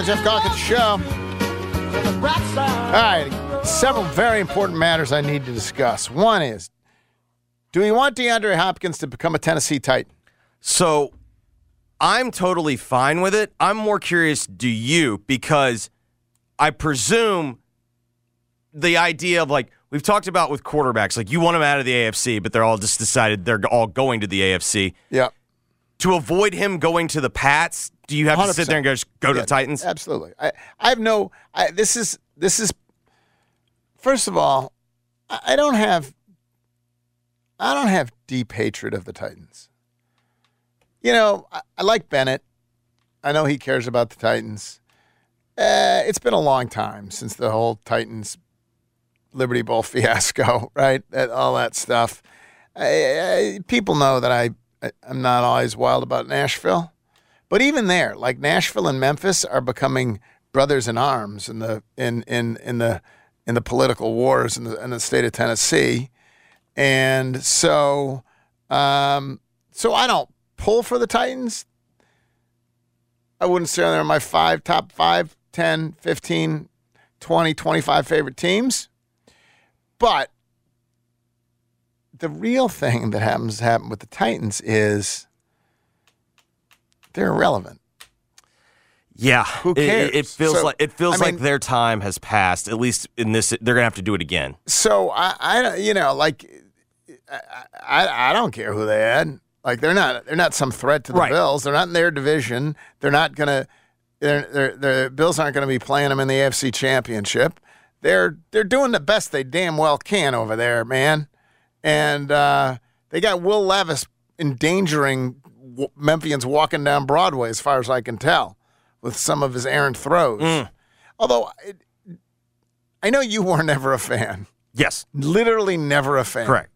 The Geoff Calkins Show. All right, several very important matters I need to discuss. One is, do we want DeAndre Hopkins to become a Tennessee Titan? So I'm totally fine with it. I'm more curious, do you? Because I presume the idea of like, we've talked about with quarterbacks, like you want them out of the AFC, but they're all just decided they're all going to the AFC. Yeah. To avoid him going to the Pats, do you have to sit there and go, go to Yeah, the Titans? Absolutely. I, I have no. I, this is this is. First of all, I, don't have. I don't have deep hatred of the Titans. You know, I, I like Bennett. I know he cares about the Titans. Uh, it's been a long time since the whole Titans Liberty Bowl fiasco, right? That, all that stuff. I, I, people know that I, I I'm not always wild about Nashville. But even there, like Nashville and Memphis are becoming brothers in arms in the in in in the in the political wars in the in the state of Tennessee, and so um, so I don't pull for the Titans. I wouldn't say they're my five top five, 10, 15, 20, 25 favorite teams. But the real thing that happens happen with the Titans is they're irrelevant. Yeah, Who It- It, cares? it feels So, like it feels I like their time has passed. At least in this, they're gonna have to do it again. So I, I, you know, like, I, I, I don't care who they had. Like, they're not, they're not some threat to the Right. Bills. They're not in their division. They're not gonna, they're, they're, the Bills aren't gonna be playing them in the AFC Championship. They're, they're doing the best they damn well can over there, man. And uh, they got Will Levis endangering Memphians walking down Broadway, as far as I can tell, with some of his errant throws. Mm. Although. It, I know you were never a fan. Yes. Literally never a fan. Correct.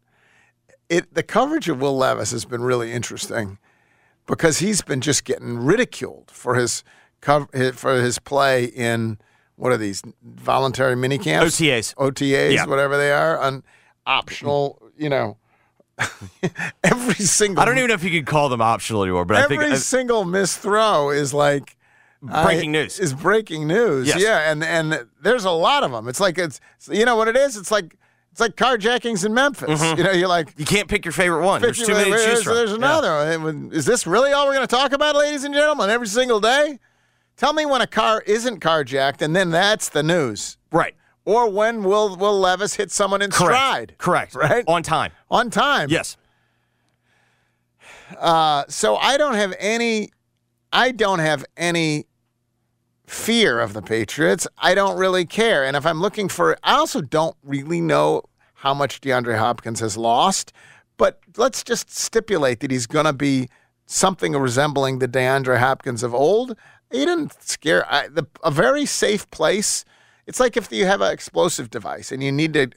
It the coverage of Will Levis has been really interesting because he's been just getting ridiculed for his cov- for his play in what are these voluntary mini camps? OTAs. OTAs, Yeah. whatever they are, on optional, you know. every single I don't even know if you could call them optional anymore, but I every think uh, single missed throw is like Breaking I- news. Is breaking news. Yes. Yeah, and and there's a lot of them. It's like it's you know what it is. It's like it's like carjackings in Memphis. Mhm. You know, you're like you can't pick your favorite one. There's too many to choose from. there's Yeah. another. Is this really all we're going to talk about, ladies and gentlemen, every single day? Tell me when a car isn't carjacked, and then that's the news. Or when will Will Levis hit someone in Correct. stride? Correct. Right. On time. On time. Yes. Uh, so I don't have any. I don't have any fear of the Patriots. I don't really care. And if I'm looking for, I also don't really know how much DeAndre Hopkins has lost. But let's just stipulate that he's going to be something resembling the DeAndre Hopkins of old. He didn't scare. I, the, a very safe place. It's like if you have an explosive device and you need to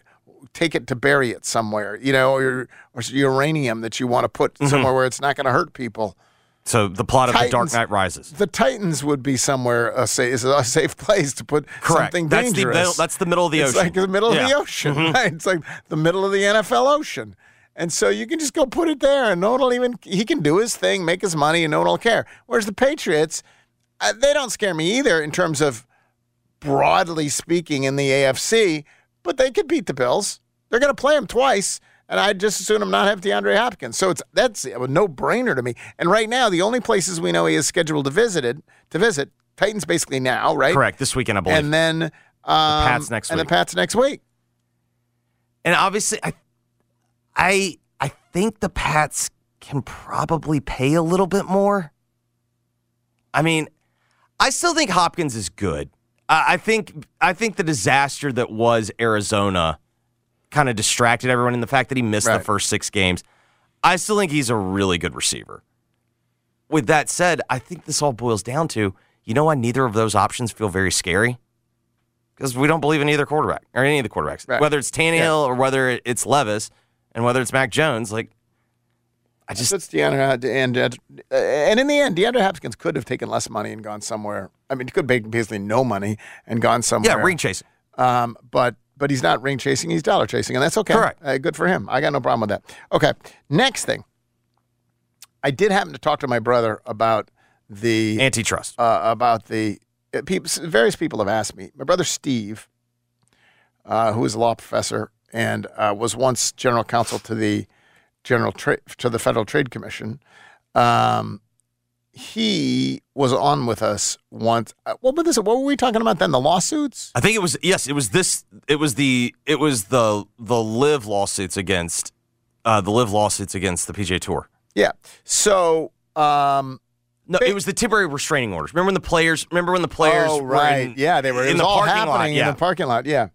take it to bury it somewhere, you know, or, or uranium that you want to put somewhere where it's not going to hurt people. So the plot of The Dark Knight Rises. The Titans would be somewhere a safe, is a safe place to put Correct. something That's the middle- that's the middle of the ocean. it's ocean. like the middle of the ocean, Mhm. right? It's like the middle of the NFL ocean. And so you can just go put it there, and no one will even. He can do his thing, make his money, and no one will care. Whereas the Patriots, uh, they don't scare me either in terms of broadly speaking in the AFC, but they could beat the Bills. They're going to play them twice, and I'd just assume them not have DeAndre Hopkins. So it's that's a no brainer to me. And right now, the only places we know he is scheduled to visited to visit Titans basically now, right? Correct. This weekend, I believe. And then um, Pats next and week. the Pats next week. And obviously, I, I, I think the Pats can probably pay a little bit more. I mean, I still think Hopkins is good. I, think, I think the disaster that was Arizona kind of distracted everyone in the fact that he missed the first six games. I still think he's a really good receiver. With that said, I think this all boils down to you know why neither of those options feel very scary? Because we don't believe in either quarterback or any of the quarterbacks, Right. whether it's Tannehill or whether it's Levis and whether it's Mac Jones. Like, I just It's DeAndre and uh, and in the end, DeAndre Hopkins could have taken less money and gone somewhere. I mean, he could have basically no money and gone somewhere. yeah, ring chasing. Um, but but he's not ring chasing; he's dollar chasing, and that's okay. Correct. Uh, good for him. I got no problem with that. Okay. Next thing, I did happen to talk to my brother about the antitrust. Uh, about the uh, people. Various people have asked me. My brother Steve, uh, who is a law professor and uh, was once general counsel to the general Tra- to the Federal Trade Commission. Um, he was on with us once. What was this? What were we talking about then? The lawsuits. I think it was yes, it was this. It was the it was the the LIV lawsuits against uh, the LIV lawsuits against the PGA Tour. Yeah. So, um, no, it was the temporary restraining orders. Remember when the players? Remember when the players? Oh, were right. in- yeah, they were in the all parking happening lot. in Yeah, the parking lot. Yeah.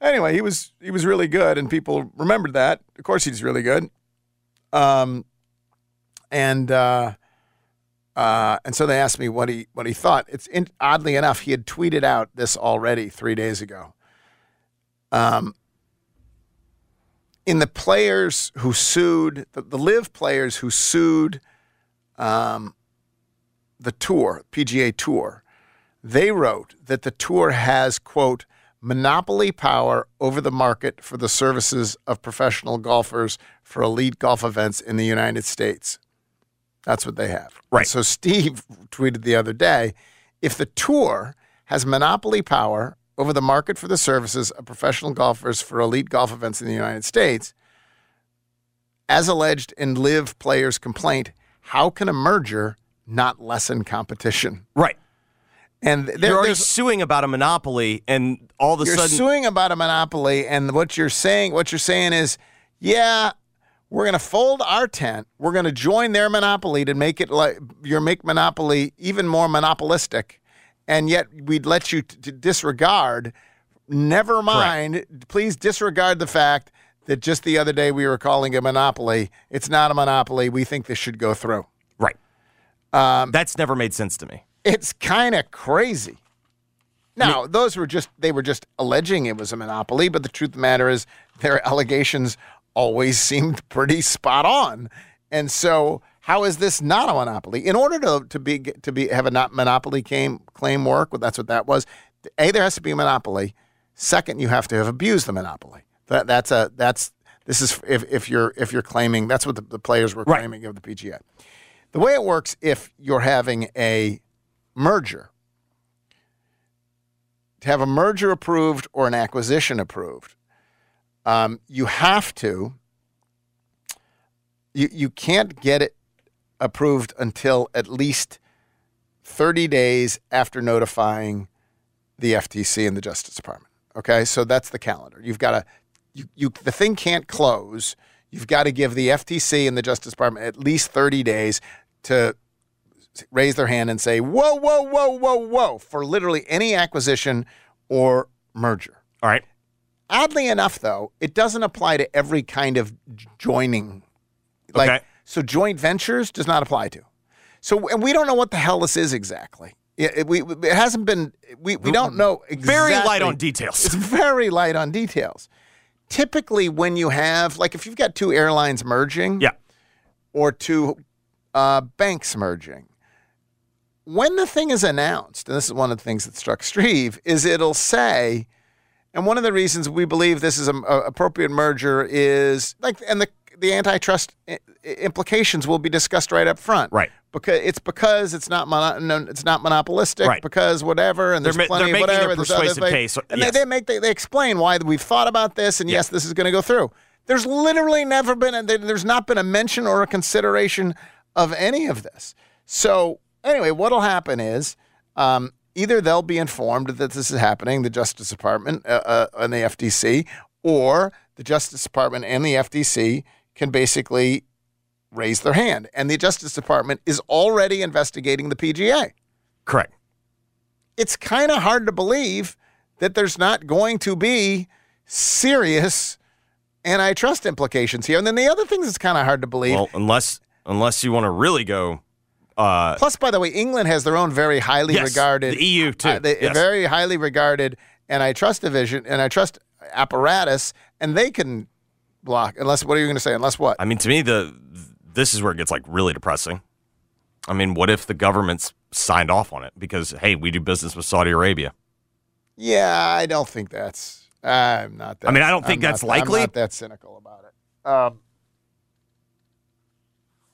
Anyway, he was he was really good, and people remembered that. Of course, he's really good. Um, and uh, uh, and so they asked me what he what he thought. It's in, oddly enough, he had tweeted out this already three days ago. Um, in the players who sued the, the LIV players who sued um, the tour PGA Tour, they wrote that the tour has quote monopoly power over the market for the services of professional golfers for elite golf events in the United States. That's what they have. Right. so Steve tweeted the other day, if the tour has monopoly power over the market for the services of professional golfers for elite golf events in the United States, as alleged in LIV Players' complaint, how can a merger not lessen competition? Right. And there- you're already suing about a monopoly, and all of a you're sudden, suing about a monopoly, and what you're saying, what you're saying is, yeah, we're going to fold our tent. We're going to join their monopoly to make it like your make monopoly even more monopolistic, and yet we'd let you t- disregard. Never mind. Please disregard the fact that just the other day we were calling a monopoly. It's not a monopoly. We think this should go through. right? Um, That's never made sense to me. it's kind of crazy. Now, those were just they were just alleging it was a monopoly, but the truth of the matter is their allegations always seemed pretty spot on. And so, how is this not a monopoly? In order to to be to be have a not monopoly claim claim work, well, that's what that was. A, there has to be a monopoly. Second, you have to have abused the monopoly. That that's a that's this is if if you're if you're claiming that's what the, the players were claiming of the PGA. The way it works, if you're having a merger, to have a merger approved or an acquisition approved, um, you have to. You you can't get it approved until at least thirty days after notifying the FTC and the Justice Department. Okay, so that's the calendar. You've got to you, you the thing can't close. You've got to give the FTC and the Justice Department at least 30 days to raise their hand and say, whoa, whoa, whoa, whoa, whoa, for literally any acquisition or merger. All right. Oddly enough, though, it doesn't apply to every kind of joining. Like, Okay. so joint ventures does not apply to. So, and we don't know what the hell this is exactly. It, it- we, it hasn't been, we, we don't know exactly. Very light on details. It's very light on details. Typically, when you have, like, if you've got two airlines merging, yeah, or two uh, banks merging. When the thing is announced, and this is one of the things that struck Steve, is it'll say, and one of the reasons we believe this is an appropriate merger is like, and the the antitrust implications will be discussed right up front, Right. Because it's because it's not mono, it's not monopolistic, Right. because whatever, and They're there's plenty they're of whatever. persuasive case, and yes. they, they make they, they explain why we've thought about this, and yes, this is going to go through. There's literally never been a, there's not been a mention or a consideration of any of this. So anyway, what'll happen is um, either they'll be informed that this is happening, the Justice Department uh, uh, and the FTC, or the Justice Department and the FTC can basically raise their hand. And the Justice Department is already investigating the PGA. Correct. It's kind of hard to believe that there's not going to be serious antitrust implications here. And then the other things it's kind of hard to believe. Well, unless unless you want to really go. Uh, Plus, by the way, England has their own very highly Yes, regarded the EU too, uh, the yes. very highly regarded and I antitrust division, and antitrust apparatus, and they can block. Unless, what are you going to say? Unless what? I mean, to me, the this is where it gets like really depressing. I mean, what if the government's signed off on it because hey, we do business with Saudi Arabia? Yeah, I don't think that's. I'm not. That, I mean, I don't think I'm that's not- likely. I'm not that cynical about it. Um,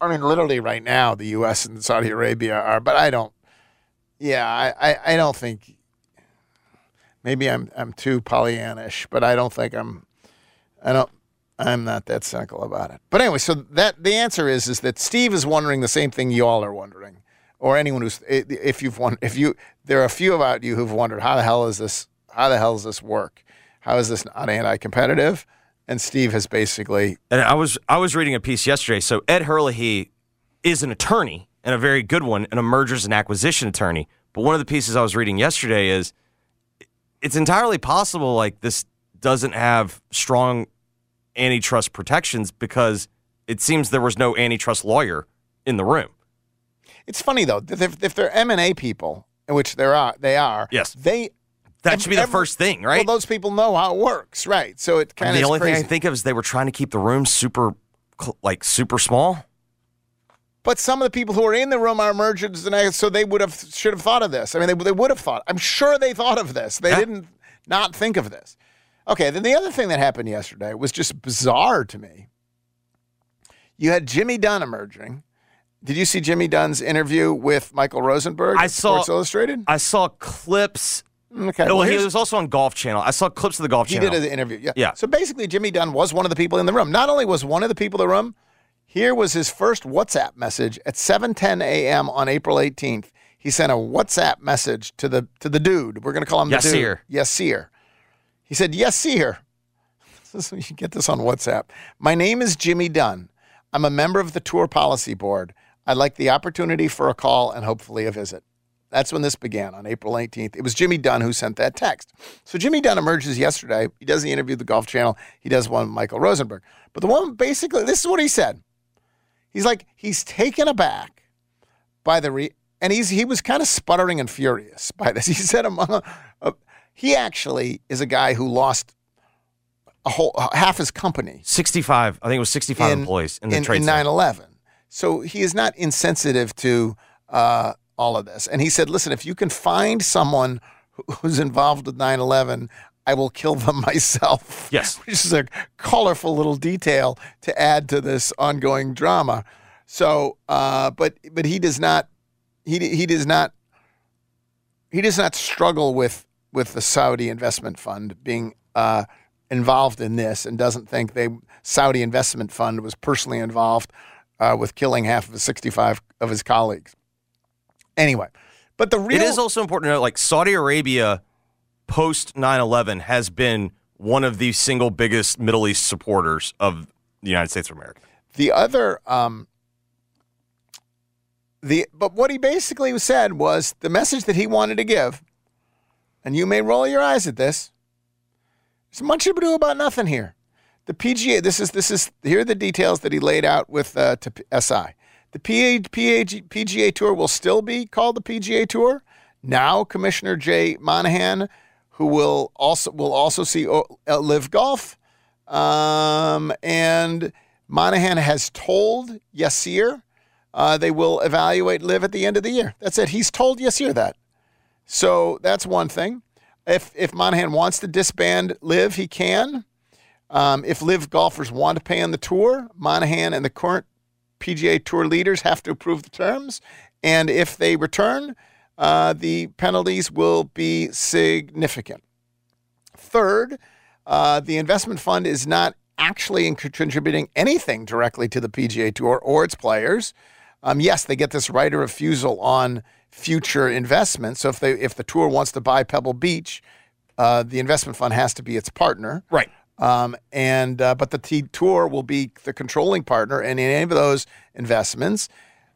I mean, literally right now, the U.S. and Saudi Arabia are, but I don't. Yeah, I, I, I don't think. Maybe I'm I'm too Pollyannish, but I don't think I'm. I don't. I'm not that cynical about it. But anyway, so that the answer is is that Steve is wondering the same thing you all are wondering, or anyone who's if you've won if you there are a few about you who've wondered how the hell is this how the hell does this work? How is this not anti-competitive? And Steve has basically And I was I was reading a piece yesterday. So Ed Hurley is an attorney and a very good one, and a mergers and acquisition attorney. But one of the pieces I was reading yesterday is it's entirely possible like this doesn't have strong antitrust protections because it seems there was no antitrust lawyer in the room. It's funny though that if, if they're M and A people, which there are, they are. Yes. they. That should be the first thing, right? Well, those people know how it works, right? So it kind of the only crazy. thing I think of is they were trying to keep the room super, like super small. But some of the people who are in the room are mergers, and I- so they would have should have thought of this. I mean, they, they would have thought. I'm sure they thought of this. They didn't not think of this. Okay. Then the other thing that happened yesterday was just bizarre to me. You had Jimmy Dunne emerging. Did you see Jimmy Dunne's interview with Michael Rosenberg? I saw Sports Illustrated. I saw clips. Okay. well, well, he was also on Golf Channel. I saw clips of the Golf He Channel. He did an interview. Yeah. Yeah. So basically, Jimmy Dunne was one of the people in the room. Not only was one of the people in the room, here was his first WhatsApp message at 7:10 a.m. on April 18th. He sent a WhatsApp message to the to the dude. We're going to call him the dude. Yasir. Yasir. He said. This is- you get this on WhatsApp. My name is Jimmy Dunne. I'm a member of the tour policy board. I'd like the opportunity for a call and hopefully a visit. That's when this began on April 18th. It was Jimmy Dunne who sent that text. So Jimmy Dunne emerges yesterday. He does the interview with the Golf Channel. He does one with Michael Rosenberg. But the one basically, this is what he said. He's like, he's taken aback by the re, and he's he was kind of sputtering and furious by this. He said, among, uh, he actually is a guy who lost a whole half his company 65. I think it was 65 in- employees in the in, trade in center. 9/11. So he is not insensitive to uh, all of this. And he said, "Listen, if you can find someone who- who's involved with 9/11, I will kill them myself." Yes. which is a colorful little detail to add to this ongoing drama. So, uh, but but he does not he he does not he does not struggle with with the Saudi investment fund being uh, involved in this, and doesn't think they Saudi investment fund was personally involved uh, with killing half of his sixty five of his colleagues. Anyway, but the real It is also important to note, like Saudi Arabia post 9/11 has been one of the single biggest Middle East supporters of the United States of America. The other, um, the but what he basically said was the message that he wanted to give, and you may roll your eyes at this. There's much ado about nothing here. The PGA. This is this is here are the details that he laid out with uh, to SI. The PA, PA, PGA Tour will still be called the PGA Tour. Now, Commissioner Jay Monahan, who will also will also see uh, LIV Golf, um, and Monahan has told Yasir uh, they will evaluate LIV at the end of the year. That's it. He's told Yasir that. So that's one thing. If if Monahan wants to disband LIV, he can. Um, if LIV golfers want to pay on the tour, Monahan and the current PGA Tour leaders have to approve the terms. And if they return, uh, the penalties will be significant. Third, uh, the investment fund is not actually in contributing anything directly to the PGA Tour or its players. Um, yes, they get this right of refusal on future investments. So if they if the tour wants to buy Pebble Beach, uh, the investment fund has to be its partner. Right. Um, and uh, but the T tour will be the controlling partner in any of those investments.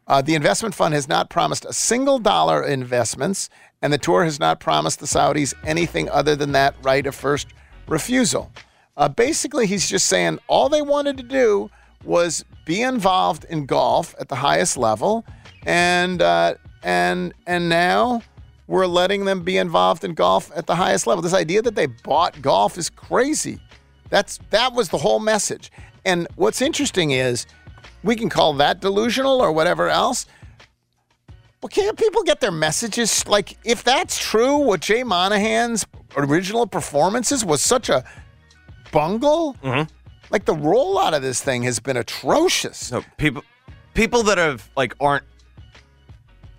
Uh, the investment fund has not promised a single dollar investments, and the tour has not promised the Saudis anything other than that right of first refusal. Uh, basically, he's just saying all they wanted to do was be involved in golf at the highest level, and uh, and and now we're letting them be involved in golf at the highest level. This idea that they bought golf is crazy. That's that was the whole message. And what's interesting is we can call that delusional or whatever else. But can't people get their messages like if that's true? What Jay Monahan's original performances was such a bungle. Mm-hmm. Like the rollout of this thing has been atrocious. So people, people that have like aren't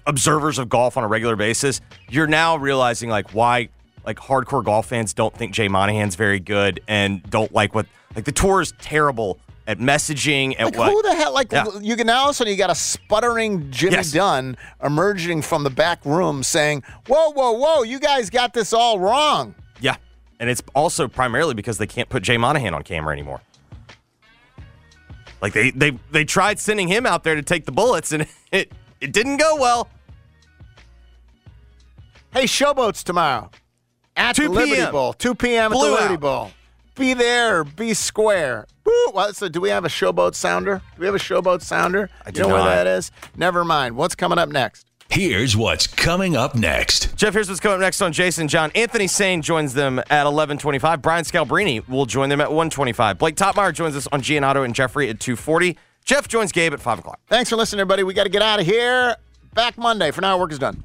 observers of golf on a regular basis, you're now realizing like why like hardcore golf fans don't think Jay Monahan's very good and don't like what like the tour is terrible at messaging at Like what who the hell? Like Yeah. you can now all of a sudden you got a sputtering Jimmy Yes. Dunne emerging from the back room saying, "Whoa, whoa, whoa! You guys got this all wrong." Yeah. And it's also primarily because they can't put Jay Monahan on camera anymore. Like they they they tried sending him out there to take the bullets and it it didn't go well. Hey, showboats tomorrow at 2 the Liberty p.m.. Bowl. 2 p.m. at Blew the Liberty out. Bowl. Be there. Be square. Woo! Well, so do we have a showboat sounder? Do we have a showboat sounder? I do you know not. where that is? Never mind. What's coming up next? Here's what's coming up next. Geoff, here's what's coming up next on Jason John. Anthony Sane joins them at 11:25. Brian Scalabrine will join them at 1:25. Blake Toppmeyer joins us on Giannato and Jeffrey at 2:40. Geoff joins Gabe at 5 o'clock. Thanks for listening, everybody. We got to get out of here. Back Monday. For now, work is done.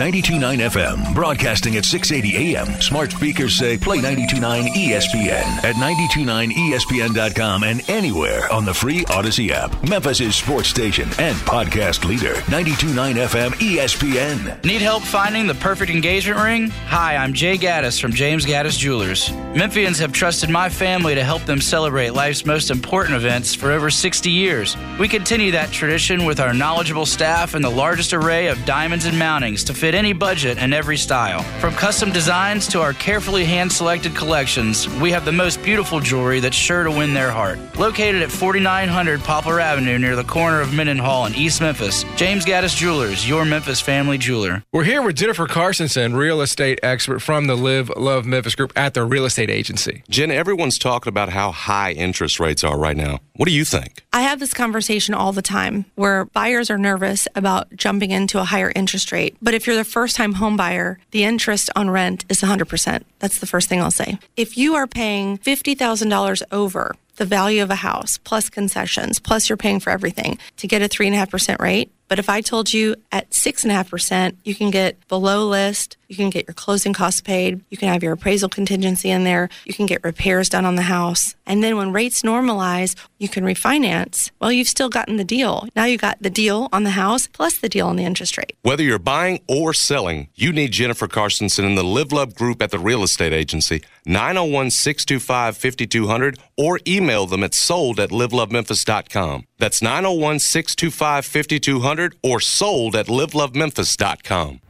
92.9 FM, broadcasting at 680 AM. Smart speakers say play 92.9 ESPN at 92.9ESPN.com and anywhere on the free Audacy app. Memphis' sports station and podcast leader. 92.9 FM ESPN. Need help finding the perfect engagement ring? Hi, I'm Jay Gaddis from James Gaddis Jewelers. Memphians have trusted my family to help them celebrate life's most important events for over 60 years. We continue that tradition with our knowledgeable staff and the largest array of diamonds and mountings to fit any budget and every style. From custom designs to our carefully hand selected collections, we have the most beautiful jewelry that's sure to win their heart. Located at 4900 Poplar Avenue near the corner of Mendenhall in East Memphis, James Gaddis Jewelers, your Memphis family jeweler. We're here with Jennifer Carsonson, real estate expert from the Live Love Memphis Group at the real estate agency. Jen, everyone's talking about how high interest rates are right now. What do you think? I have this conversation all the time where buyers are nervous about jumping into a higher interest rate. But if you're the first time home buyer, the interest on rent is 100%. That's the first thing I'll say. If you are paying $50,000 over the value of a house, plus concessions, plus you're paying for everything to get a 3.5% rate, but if I told you at 6.5%, you can get below list, you can get your closing costs paid, you can have your appraisal contingency in there, you can get repairs done on the house. And then when rates normalize, you can refinance. Well, you've still gotten the deal. Now you got the deal on the house plus the deal on the interest rate. Whether you're buying or selling, you need Jennifer Carsonson in the Live Love Group at the real estate agency, 901 625 5200, or email them at sold at livelovememphis.com. That's 901 625 5200 or sold at livelovememphis.com.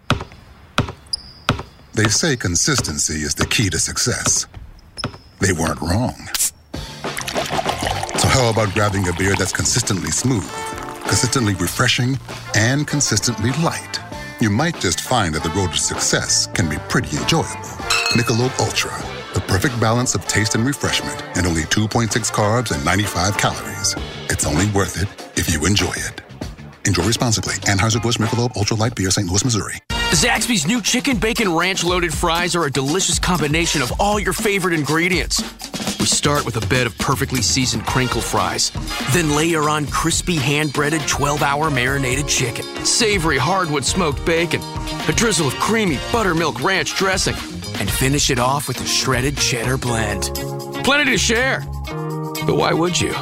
They say consistency is the key to success. They weren't wrong. So, how about grabbing a beer that's consistently smooth, consistently refreshing, and consistently light? You might just find that the road to success can be pretty enjoyable. Michelob Ultra, the perfect balance of taste and refreshment, and only 2.6 carbs and 95 calories. It's only worth it if you enjoy it. Enjoy responsibly. Anheuser-Busch Michelob Ultra Light Beer, St. Louis, Missouri. Zaxby's new chicken bacon ranch loaded fries are a delicious combination of all your favorite ingredients. We start with a bed of perfectly seasoned crinkle fries, then layer on crispy hand breaded 12 hour marinated chicken, savory hardwood smoked bacon, a drizzle of creamy buttermilk ranch dressing, and finish it off with a shredded cheddar blend. Plenty to share. But why would you?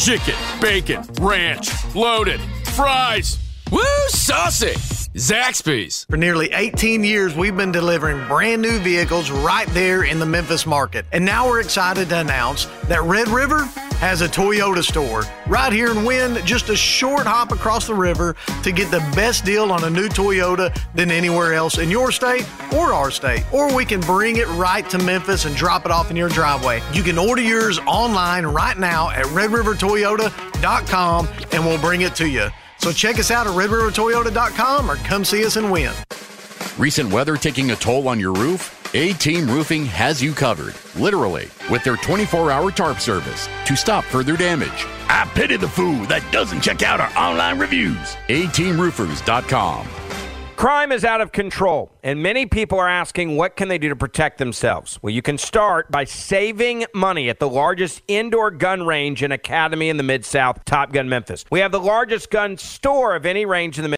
Chicken, bacon, ranch, loaded, fries. Woo, saucy! Zaxby's. For nearly 18 years, we've been delivering brand new vehicles right there in the Memphis market. And now we're excited to announce that Red River has a Toyota store right here in Wynne, just a short hop across the river to get the best deal on a new Toyota than anywhere else in your state or our state. Or we can bring it right to Memphis and drop it off in your driveway. You can order yours online right now at redrivertoyota.com and we'll bring it to you. So check us out at redrivertoyota.com or come see us in Wynne. Recent weather taking a toll on your roof? A Team Roofing has you covered, literally, with their 24 hour tarp service to stop further damage. I pity the fool that doesn't check out our online reviews. ATeamRoofers.com. Crime is out of control, and many people are asking what can they do to protect themselves. Well, you can start by saving money at the largest indoor gun range and academy in the Mid South, Top Gun Memphis. We have the largest gun store of any range in the